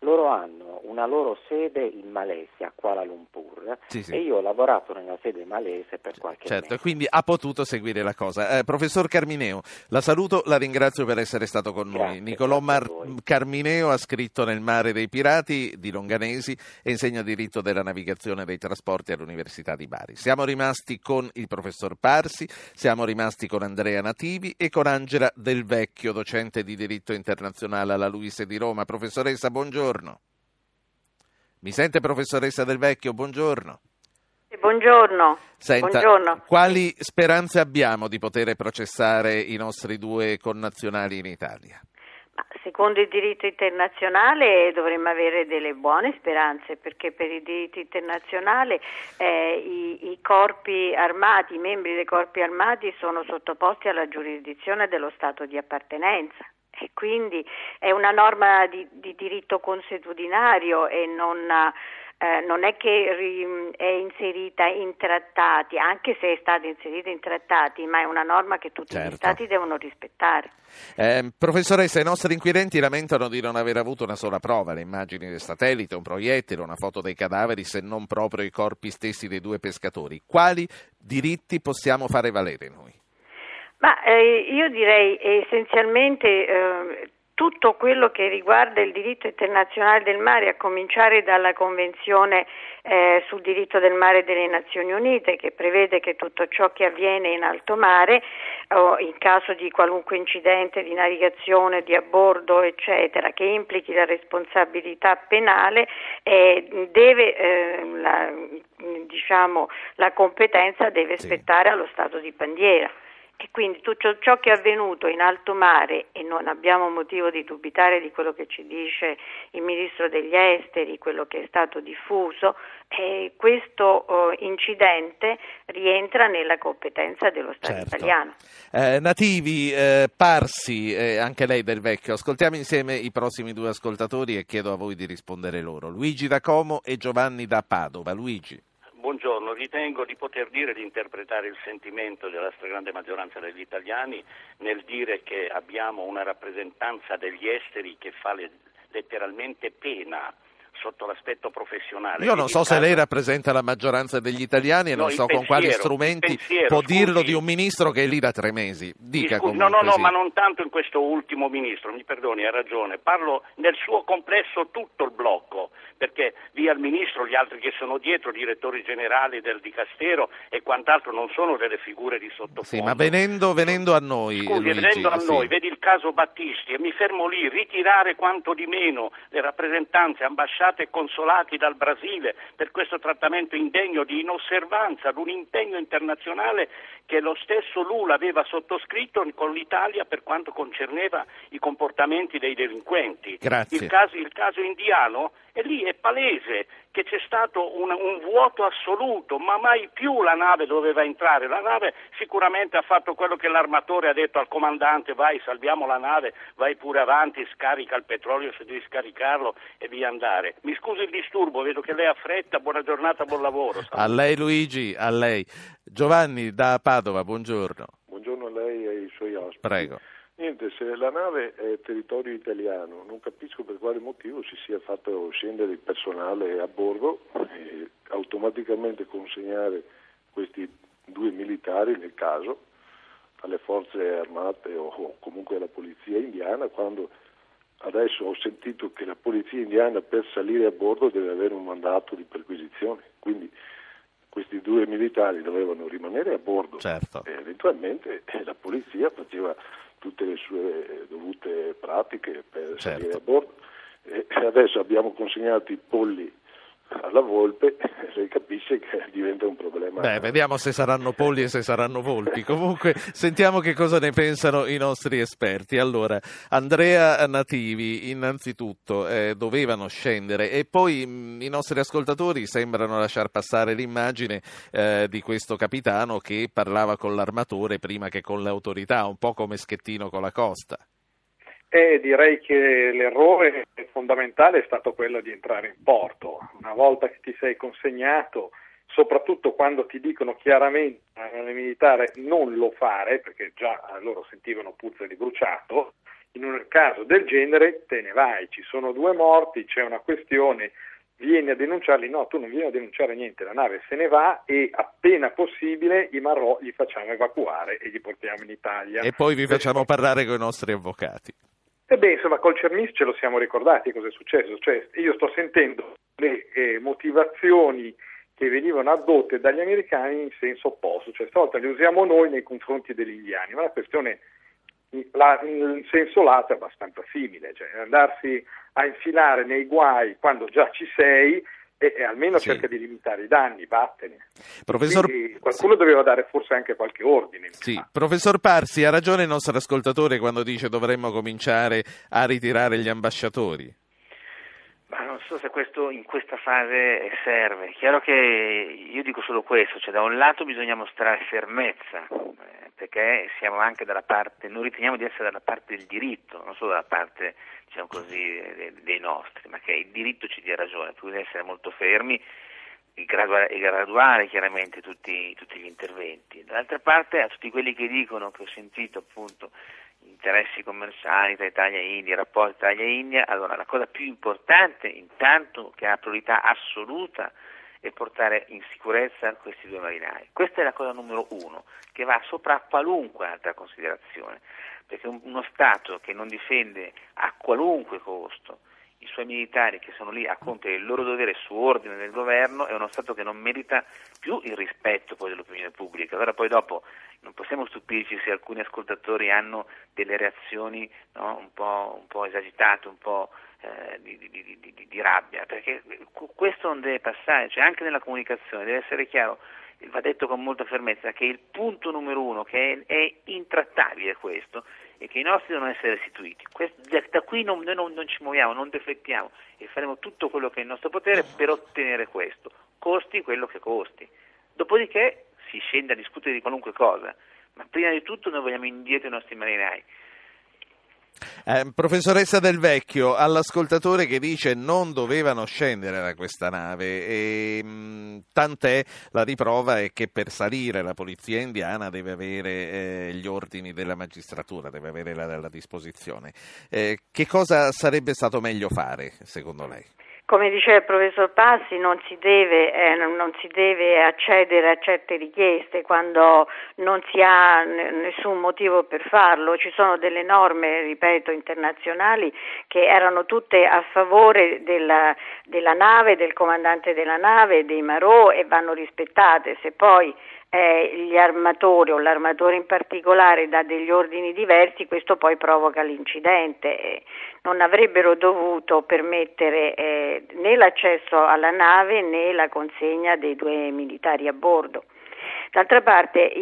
Loro hanno una loro sede in Malesia, Kuala Lumpur,
Sì, sì.
e io ho lavorato nella sede malese per qualche
Certo, e
mese.
quindi ha potuto seguire la cosa. Eh, professor Carmineo, la saluto, la ringrazio per essere stato con noi.
Grazie,
Nicolò
grazie a
Mar-. Carmineo ha scritto Nel mare dei pirati di Longanesi e insegna diritto della navigazione e dei trasporti all'Università di Bari. Siamo rimasti con il professor Parsi, siamo rimasti con Andrea Nativi e con Angela Del Vecchio, docente di diritto internazionale alla Luise di Roma. Professoressa, buongiorno. Mi sente professoressa Del Vecchio? Buongiorno.
Buongiorno.
Senta,
Buongiorno.
quali speranze abbiamo di poter processare i nostri due connazionali in Italia?
Secondo il diritto internazionale dovremmo avere delle buone speranze perché per il diritto internazionale eh, i, i corpi armati, i membri dei corpi armati sono sottoposti alla giurisdizione dello Stato di appartenenza. E quindi è una norma di, di diritto consuetudinario e non, eh, non è che è inserita in trattati, anche se è stata inserita in trattati, ma è una norma che tutti
Certo.
gli Stati devono rispettare.
Eh, professoressa, i nostri inquirenti lamentano di non aver avuto una sola prova, le immagini del satellite, un proiettile, una foto dei cadaveri, se non proprio i corpi stessi dei due pescatori. Quali diritti possiamo fare valere noi?
Ma eh, io direi essenzialmente eh, tutto quello che riguarda il diritto internazionale del mare, a cominciare dalla Convenzione eh, sul diritto del mare delle Nazioni Unite, che prevede che tutto ciò che avviene in alto mare o in caso di qualunque incidente di navigazione, di abbordo, eccetera, che implichi la responsabilità penale, eh, deve, eh, la, diciamo, la competenza deve
Sì.
spettare allo Stato di bandiera. E quindi tutto ciò che è avvenuto in alto mare e non abbiamo motivo di dubitare di quello che ci dice il Ministro degli Esteri, quello che è stato diffuso, eh, questo eh, incidente rientra nella competenza dello Stato
Certo.
italiano.
Eh, nativi, eh, Parsi, eh, anche lei del vecchio, ascoltiamo insieme i prossimi due ascoltatori e chiedo a voi di rispondere loro. Luigi da Como e Giovanni da Padova. Luigi.
Buongiorno, ritengo di poter dire di interpretare il sentimento della stragrande maggioranza degli italiani nel dire che abbiamo una rappresentanza degli esteri che fa le- letteralmente pena sotto l'aspetto professionale.
Io non so se lei rappresenta la maggioranza degli italiani e
no,
non so
pensiero,
con quali strumenti
pensiero,
può
scusi,
dirlo di un ministro che è lì da tre mesi. Dica
scusi, no, no, no,
sì.
ma non tanto in questo ultimo ministro, mi perdoni, ha ragione. Parlo nel suo complesso tutto il blocco, perché via il ministro, gli altri che sono dietro, direttori generali del dicastero e quant'altro non sono delle figure di sottofondo.
Sì, ma venendo, venendo a noi,
Scusi,
Luigi,
venendo a
sì.
noi, vedi il caso Battisti e mi fermo lì, ritirare quanto di meno le rappresentanze, ambasciate e consolati dal Brasile per questo trattamento indegno di inosservanza ad un impegno internazionale che lo stesso Lula aveva sottoscritto con l'Italia per quanto concerneva i comportamenti dei delinquenti. Il caso, il caso indiano e lì è palese che c'è stato un, un vuoto assoluto, ma mai più la nave doveva entrare. La nave sicuramente ha fatto quello che l'armatore ha detto al comandante, vai salviamo la nave, vai pure avanti, scarica il petrolio se devi scaricarlo e via andare. Mi scusi il disturbo, vedo che lei ha fretta, buona giornata, buon lavoro.
A lei Luigi, a lei. Giovanni da Padova, buongiorno.
Buongiorno a lei e ai suoi ospiti.
Prego.
Niente, se la nave è territorio italiano, non capisco per quale motivo si sia fatto scendere il personale a bordo e automaticamente consegnare questi due militari nel caso alle forze armate o comunque alla polizia indiana quando adesso ho sentito che la polizia indiana per salire a bordo deve avere un mandato di perquisizione, quindi questi due militari dovevano rimanere a bordo
certo.
e eventualmente la polizia faceva tutte le sue dovute pratiche per
certo.
salire a bordo e adesso abbiamo consegnato i polli alla volpe lei capisce che diventa un problema
Beh, vediamo se saranno polli e se saranno volpi. Comunque, sentiamo che cosa ne pensano i nostri esperti. Allora, Andrea Nativi, innanzitutto, eh, dovevano scendere e poi mh, i nostri ascoltatori sembrano lasciar passare l'immagine eh, di questo capitano che parlava con l'armatore prima che con le autorità, un po' come Schettino con la costa.
E direi che l'errore fondamentale è stato quello di entrare in porto. Una volta che ti sei consegnato, soprattutto quando ti dicono chiaramente al militare non lo fare, perché già loro sentivano puzza di bruciato, in un caso del genere te ne vai, ci sono due morti, c'è una questione, vieni a denunciarli, no, tu non vieni a denunciare niente, la nave se ne va e appena possibile i Marò li facciamo evacuare e li portiamo in Italia.
E poi vi facciamo parlare con i nostri avvocati.
E beh, insomma, col Cermis ce lo siamo ricordati cosa è successo. Cioè, io sto sentendo le eh, motivazioni che venivano addotte dagli americani in senso opposto, cioè stavolta le usiamo noi nei confronti degli indiani, ma la questione la, in senso lato è abbastanza simile, cioè andarsi a infilare nei guai quando già ci sei e, e almeno
Sì.
cerca di limitare i danni, vattene.
Professor,
Quindi qualcuno doveva dare forse anche qualche ordine.
sì, professor Parsi, ha ragione il nostro ascoltatore quando dice dovremmo cominciare a ritirare gli ambasciatori.
Ma non so se questo in questa fase serve. Chiaro che io dico solo questo, cioè da un lato bisogna mostrare fermezza, eh, perché siamo anche dalla parte, noi riteniamo di essere dalla parte del diritto, non solo dalla parte, diciamo così, eh, dei nostri, ma che il diritto ci dia ragione, bisogna essere molto fermi e graduare, e graduare chiaramente tutti, tutti gli interventi. Dall'altra parte a tutti quelli che dicono, che ho sentito appunto, interessi commerciali tra Italia e India, rapporti Italia e India, allora la cosa più importante intanto che ha priorità assoluta è portare in sicurezza questi due marinai. Questa è la cosa numero uno, che va sopra qualunque altra considerazione, perché un- uno Stato che non difende a qualunque costo i suoi militari che sono lì a compiere il loro dovere su ordine del governo è uno Stato che non merita più il rispetto dell'opinione pubblica. Allora poi dopo non possiamo stupirci se alcuni ascoltatori hanno delle reazioni no, un, po', un po' esagitate, un po' eh, di, di- di- di- rabbia, perché questo non deve passare, cioè anche nella comunicazione deve essere chiaro, va detto con molta fermezza, che il punto numero uno, che è, è intrattabile questo, è che i nostri devono essere restituiti. Questo- da qui non- noi non, non ci muoviamo, non deflettiamo e faremo tutto quello che è in nostro potere per ottenere questo, costi quello che costi. Dopodiché si scende a discutere di qualunque cosa, ma prima di tutto noi vogliamo indietro i nostri marinai.
Eh, professoressa Del Vecchio, all'ascoltatore che dice non dovevano scendere da questa nave, e, mh, tant'è la riprova è che per salire la polizia indiana deve avere eh, gli ordini della magistratura, deve avere la, la disposizione. Eh, che cosa sarebbe stato meglio fare, secondo lei?
Come diceva il professor Passi, non si, deve, eh, non si deve accedere a certe richieste quando non si ha nessun motivo per farlo. Ci sono delle norme, ripeto, internazionali che erano tutte a favore della, della nave, del comandante della nave, dei Marò e vanno rispettate. Se poi eh, gli armatori o l'armatore in particolare dà degli ordini diversi, questo poi provoca l'incidente. Eh, non avrebbero dovuto permettere eh, né l'accesso alla nave né la consegna dei due militari a bordo. D'altra parte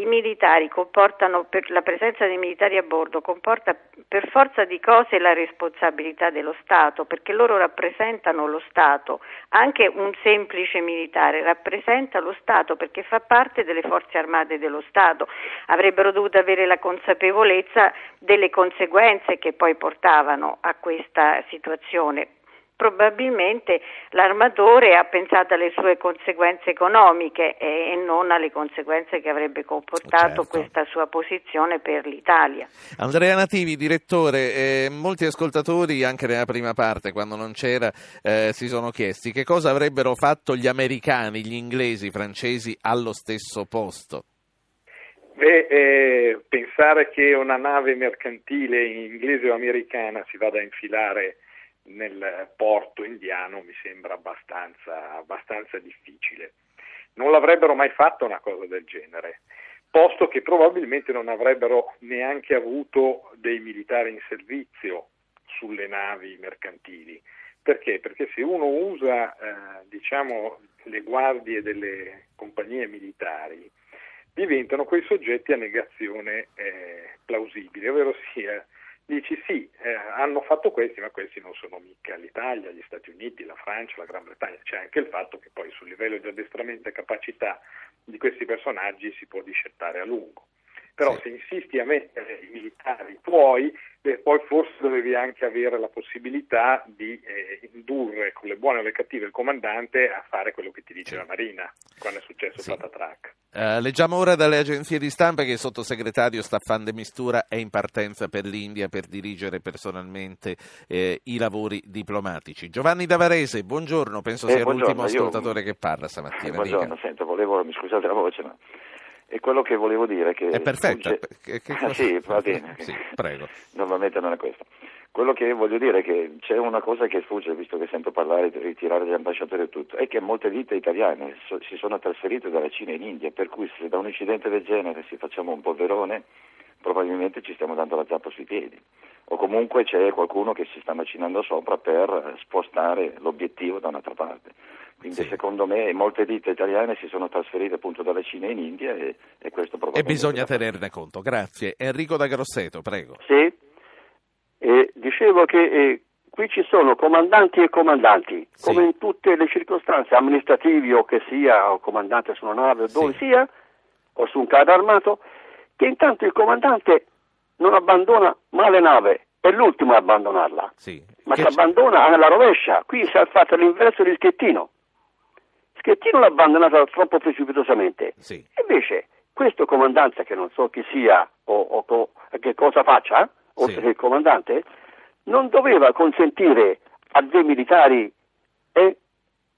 la presenza dei militari a bordo comporta per forza di cose la responsabilità dello Stato, perché loro rappresentano lo Stato, anche un semplice militare rappresenta lo Stato perché fa parte delle forze armate dello Stato, avrebbero dovuto avere la consapevolezza delle conseguenze che poi portavano a questa situazione probabilmente l'armatore ha pensato alle sue conseguenze economiche e non alle conseguenze che avrebbe comportato certo. questa sua posizione per l'Italia.
Andrea Nativi, direttore, eh, molti ascoltatori anche nella prima parte, quando non c'era, eh, si sono chiesti che cosa avrebbero fatto gli americani, gli inglesi, i francesi allo stesso posto.
Beh, eh, pensare che una nave mercantile inglese o americana si vada a infilare nel porto indiano mi sembra abbastanza, abbastanza difficile. Non l'avrebbero mai fatto una cosa del genere, posto che probabilmente non avrebbero neanche avuto dei militari in servizio sulle navi mercantili. Perché? Perché se uno usa eh, diciamo, le guardie delle compagnie militari, diventano quei soggetti a negazione eh, plausibile, ovvero sia dici sì, eh, hanno fatto questi, ma questi non sono mica l'Italia, gli Stati Uniti, la Francia, la Gran Bretagna. C'è anche il fatto che poi sul livello di addestramento e capacità di questi personaggi si può discettare a lungo. Però sì. se insisti a mettere i militari tuoi, eh, poi forse dovevi anche avere la possibilità di eh, indurre con le buone o le cattive il comandante a fare quello che ti dice sì. la Marina, quando è successo sì. Patatrac.
Uh, leggiamo ora dalle agenzie di stampa che il sottosegretario Staffan de Mistura è in partenza per l'India per dirigere personalmente eh, i lavori diplomatici. Giovanni Davarese, buongiorno, penso eh, sia l'ultimo ascoltatore io... che parla stamattina.
Buongiorno, sento, volevo, mi scusate la voce, ma e quello che volevo dire è che...
È perfetta.
Fugge... Che, che ah, sì, va bene.
sì, prego.
Normalmente non è questo. Quello che voglio dire è che c'è una cosa che sfugge, visto che sento parlare di ritirare gli ambasciatori e tutto, è che molte vite italiane so, si sono trasferite dalla Cina in India, per cui se da un incidente del genere si facciamo un polverone, probabilmente ci stiamo dando la zappa sui piedi. O comunque c'è qualcuno che si sta macinando sopra per spostare l'obiettivo da un'altra parte. Quindi sì. secondo me molte ditte italiane si sono trasferite appunto dalla Cina in India e, e questo probabilmente...
E bisogna tenerne conto. Grazie. Enrico da Grosseto, prego.
Sì, eh, dicevo che eh, qui ci sono comandanti e comandanti, sì. come in tutte le circostanze amministrative o che sia, o comandante su una nave o dove sì. sia, o su un carro armato, che intanto il comandante non abbandona mai le nave, è l'ultimo a abbandonarla,
sì.
ma si abbandona alla rovescia, qui si è fatto l'inverso di Schettino. Schettino l'ha abbandonata troppo precipitosamente.
Sì.
Invece questo comandante, che non so chi sia o, o, o che cosa faccia, oltre sì. che il comandante, non doveva consentire a dei militari eh,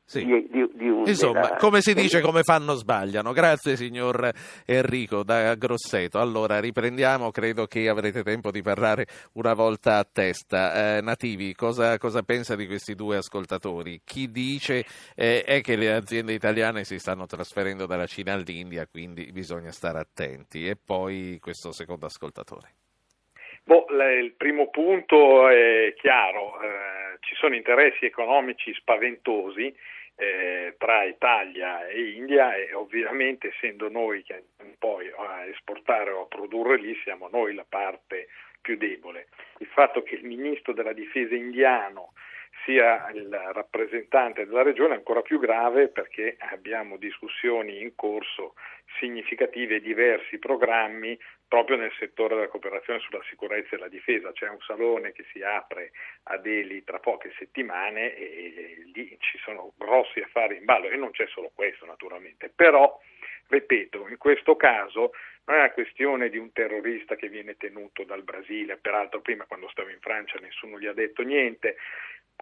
sì. Di, di, di un, Insomma, della... come si dice, come fanno sbagliano. Grazie signor Enrico da Grosseto. Allora riprendiamo, credo che avrete tempo di parlare una volta a testa. Eh, Nativi, cosa, cosa, pensa di questi due ascoltatori? Chi dice eh, è che le aziende italiane si stanno trasferendo dalla Cina all'India, quindi bisogna stare attenti. E poi questo secondo ascoltatore.
Boh, il primo punto è chiaro, eh, ci sono interessi economici spaventosi eh, tra Italia e India e ovviamente essendo noi che poi a esportare o a produrre lì siamo noi la parte più debole. Il fatto che il ministro della difesa indiano sia il rappresentante della regione è ancora più grave perché abbiamo discussioni in corso significative e diversi programmi proprio nel settore della cooperazione sulla sicurezza e la difesa. C'è un salone che si apre a Delhi tra poche settimane e lì ci sono grossi affari in ballo e non c'è solo questo naturalmente, però ripeto, in questo caso non è una questione di un terrorista che viene tenuto dal Brasile, peraltro prima quando stavo in Francia nessuno gli ha detto niente,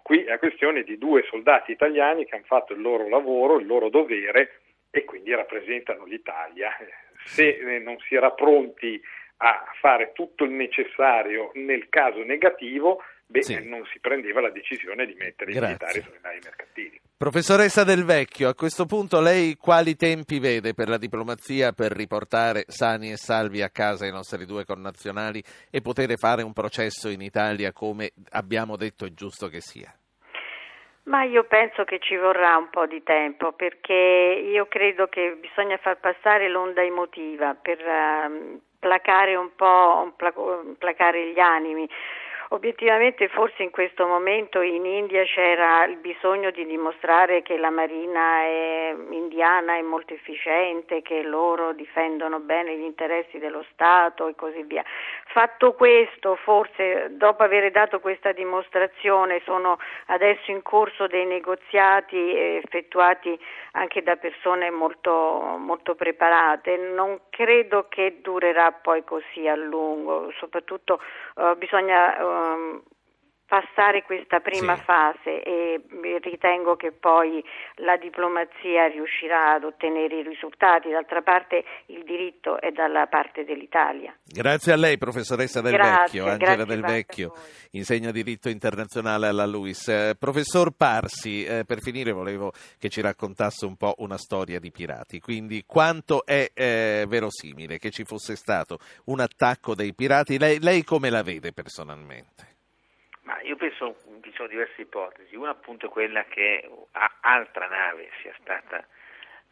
qui è questione di due soldati italiani che hanno fatto il loro lavoro, il loro dovere e quindi rappresentano l'Italia. Se eh, non si era pronti a fare tutto il necessario nel caso negativo, beh, sì. non si prendeva la decisione di mettere Grazie. i militari sulle navi mercantili.
Professoressa Del Vecchio, a questo punto lei quali tempi vede per la diplomazia per riportare sani e salvi a casa i nostri due connazionali e poter fare un processo in Italia come abbiamo detto è giusto che sia?
Ma io penso che ci vorrà un po' di tempo perché io credo che bisogna far passare l'onda emotiva per uh, placare un po', placare gli animi. Obiettivamente forse in questo momento in India c'era il bisogno di dimostrare che la Marina indiana è molto efficiente, che loro difendono bene gli interessi dello Stato e così via. Fatto questo, forse dopo aver dato questa dimostrazione sono adesso in corso dei negoziati effettuati anche da persone molto, molto preparate. Non credo che durerà poi così a lungo, soprattutto uh, bisogna uh, passare questa prima sì. fase e ritengo che poi la diplomazia riuscirà ad ottenere i risultati. D'altra parte il diritto è dalla parte dell'Italia.
Grazie a lei, professoressa Del grazie, Vecchio, Angela Del Vecchio, insegna diritto internazionale alla LUIS. Eh, professor Parsi, eh, per finire volevo che ci raccontasse un po' una storia di pirati, quindi quanto è eh, verosimile che ci fosse stato un attacco dei pirati? Lei, lei come la vede personalmente?
Penso ci sono diverse ipotesi. Una appunto è quella che altra nave sia stata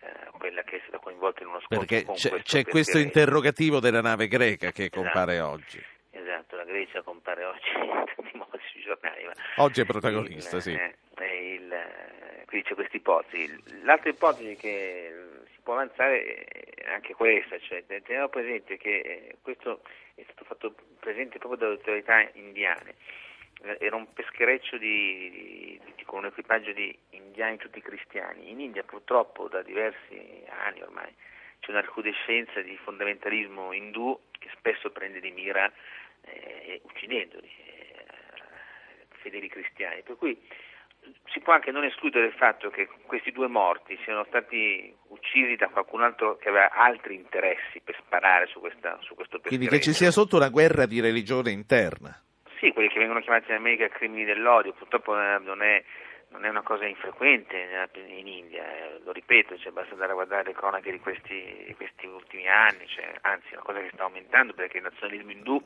eh, quella che è stata coinvolta in uno scontro
Perché c'è,
questo
c'è questo interrogativo della nave greca che esatto. compare oggi.
Esatto, la Grecia compare oggi in tanti modi sui giornali.
oggi è protagonista,
il,
sì.
Eh, il, quindi c'è questa ipotesi. L'altra ipotesi che si può avanzare è anche questa, cioè teniamo presente che eh, questo è stato fatto presente proprio dalle autorità indiane era un peschereccio di, di, di, con un equipaggio di indiani tutti cristiani. In India purtroppo da diversi anni ormai c'è una recrudescenza di fondamentalismo indù che spesso prende di mira eh, uccidendoli, eh, fedeli cristiani. Per cui si può anche non escludere il fatto che questi due morti siano stati uccisi da qualcun altro che aveva altri interessi per sparare su, questa, su questo peschereccio.
Quindi che ci sia sotto una guerra di religione interna.
Sì, quelli che vengono chiamati in America crimini dell'odio, purtroppo eh, non è, non è una cosa infrequente in India, eh, lo ripeto, cioè basta andare a guardare le cronache di questi, di questi ultimi anni, cioè, anzi è una cosa che sta aumentando perché il nazionalismo indù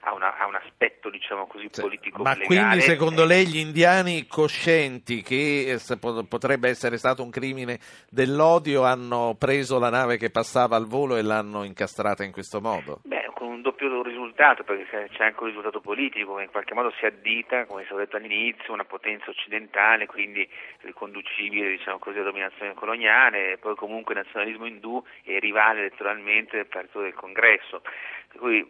ha, una, ha, un aspetto diciamo così sì, politico
ma quindi secondo lei gli indiani coscienti che eh, potrebbe essere stato un crimine dell'odio hanno preso la nave che passava al volo e l'hanno incastrata in questo modo?
Beh, un doppio risultato perché c'è anche un risultato politico in qualche modo si addita come si è detto all'inizio una potenza occidentale quindi riconducibile diciamo così alla dominazione coloniale e poi comunque il nazionalismo indù è rivale elettoralmente del partito del congresso. Per cui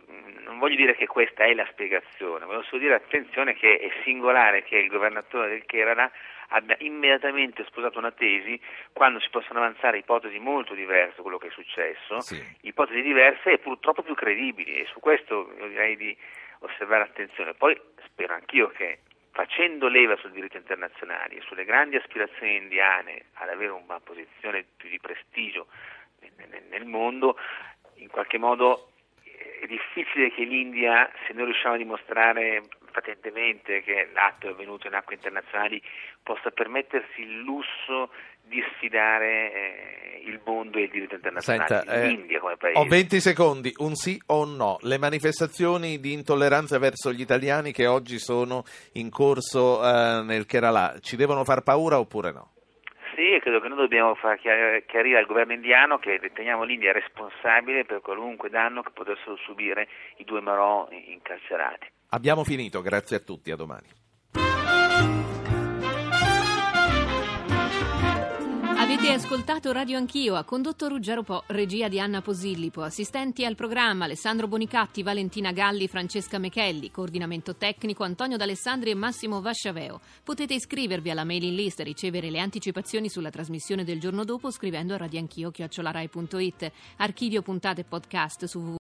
non voglio dire che questa è la spiegazione, voglio solo dire attenzione che è singolare che il governatore del Kerala abbia immediatamente sposato una tesi quando si possono avanzare ipotesi molto diverse quello che è successo, sì. ipotesi diverse e purtroppo più credibili e su questo io direi di osservare attenzione. Poi spero anch'io che facendo leva sul diritto internazionale e sulle grandi aspirazioni indiane ad avere una posizione più di prestigio nel mondo, in qualche modo è difficile che l'India, se noi riusciamo a dimostrare patentemente che l'atto è avvenuto in acque internazionali, possa permettersi il lusso di sfidare eh, il mondo e il diritto internazionale.
Senta, L'India eh, come paese. Ho 20 secondi, un sì o un no. Le manifestazioni di intolleranza verso gli italiani che oggi sono in corso eh, nel Kerala ci devono far paura oppure no?
Sì, credo che noi dobbiamo far chiarire al governo indiano che riteniamo l'India responsabile per qualunque danno che potessero subire i due Marò incarcerati.
Abbiamo finito, grazie a tutti, a domani.
Avete ascoltato Radio Anch'io, ha condotto Ruggero Po, regia di Anna Posillipo, assistenti al programma Alessandro Bonicatti, Valentina Galli, Francesca Mechelli, coordinamento tecnico Antonio D'Alessandri e Massimo Vasciaveo. Potete iscrivervi alla mailing list e ricevere le anticipazioni sulla trasmissione del giorno dopo scrivendo a radioanchio.it. Archivio puntate podcast su www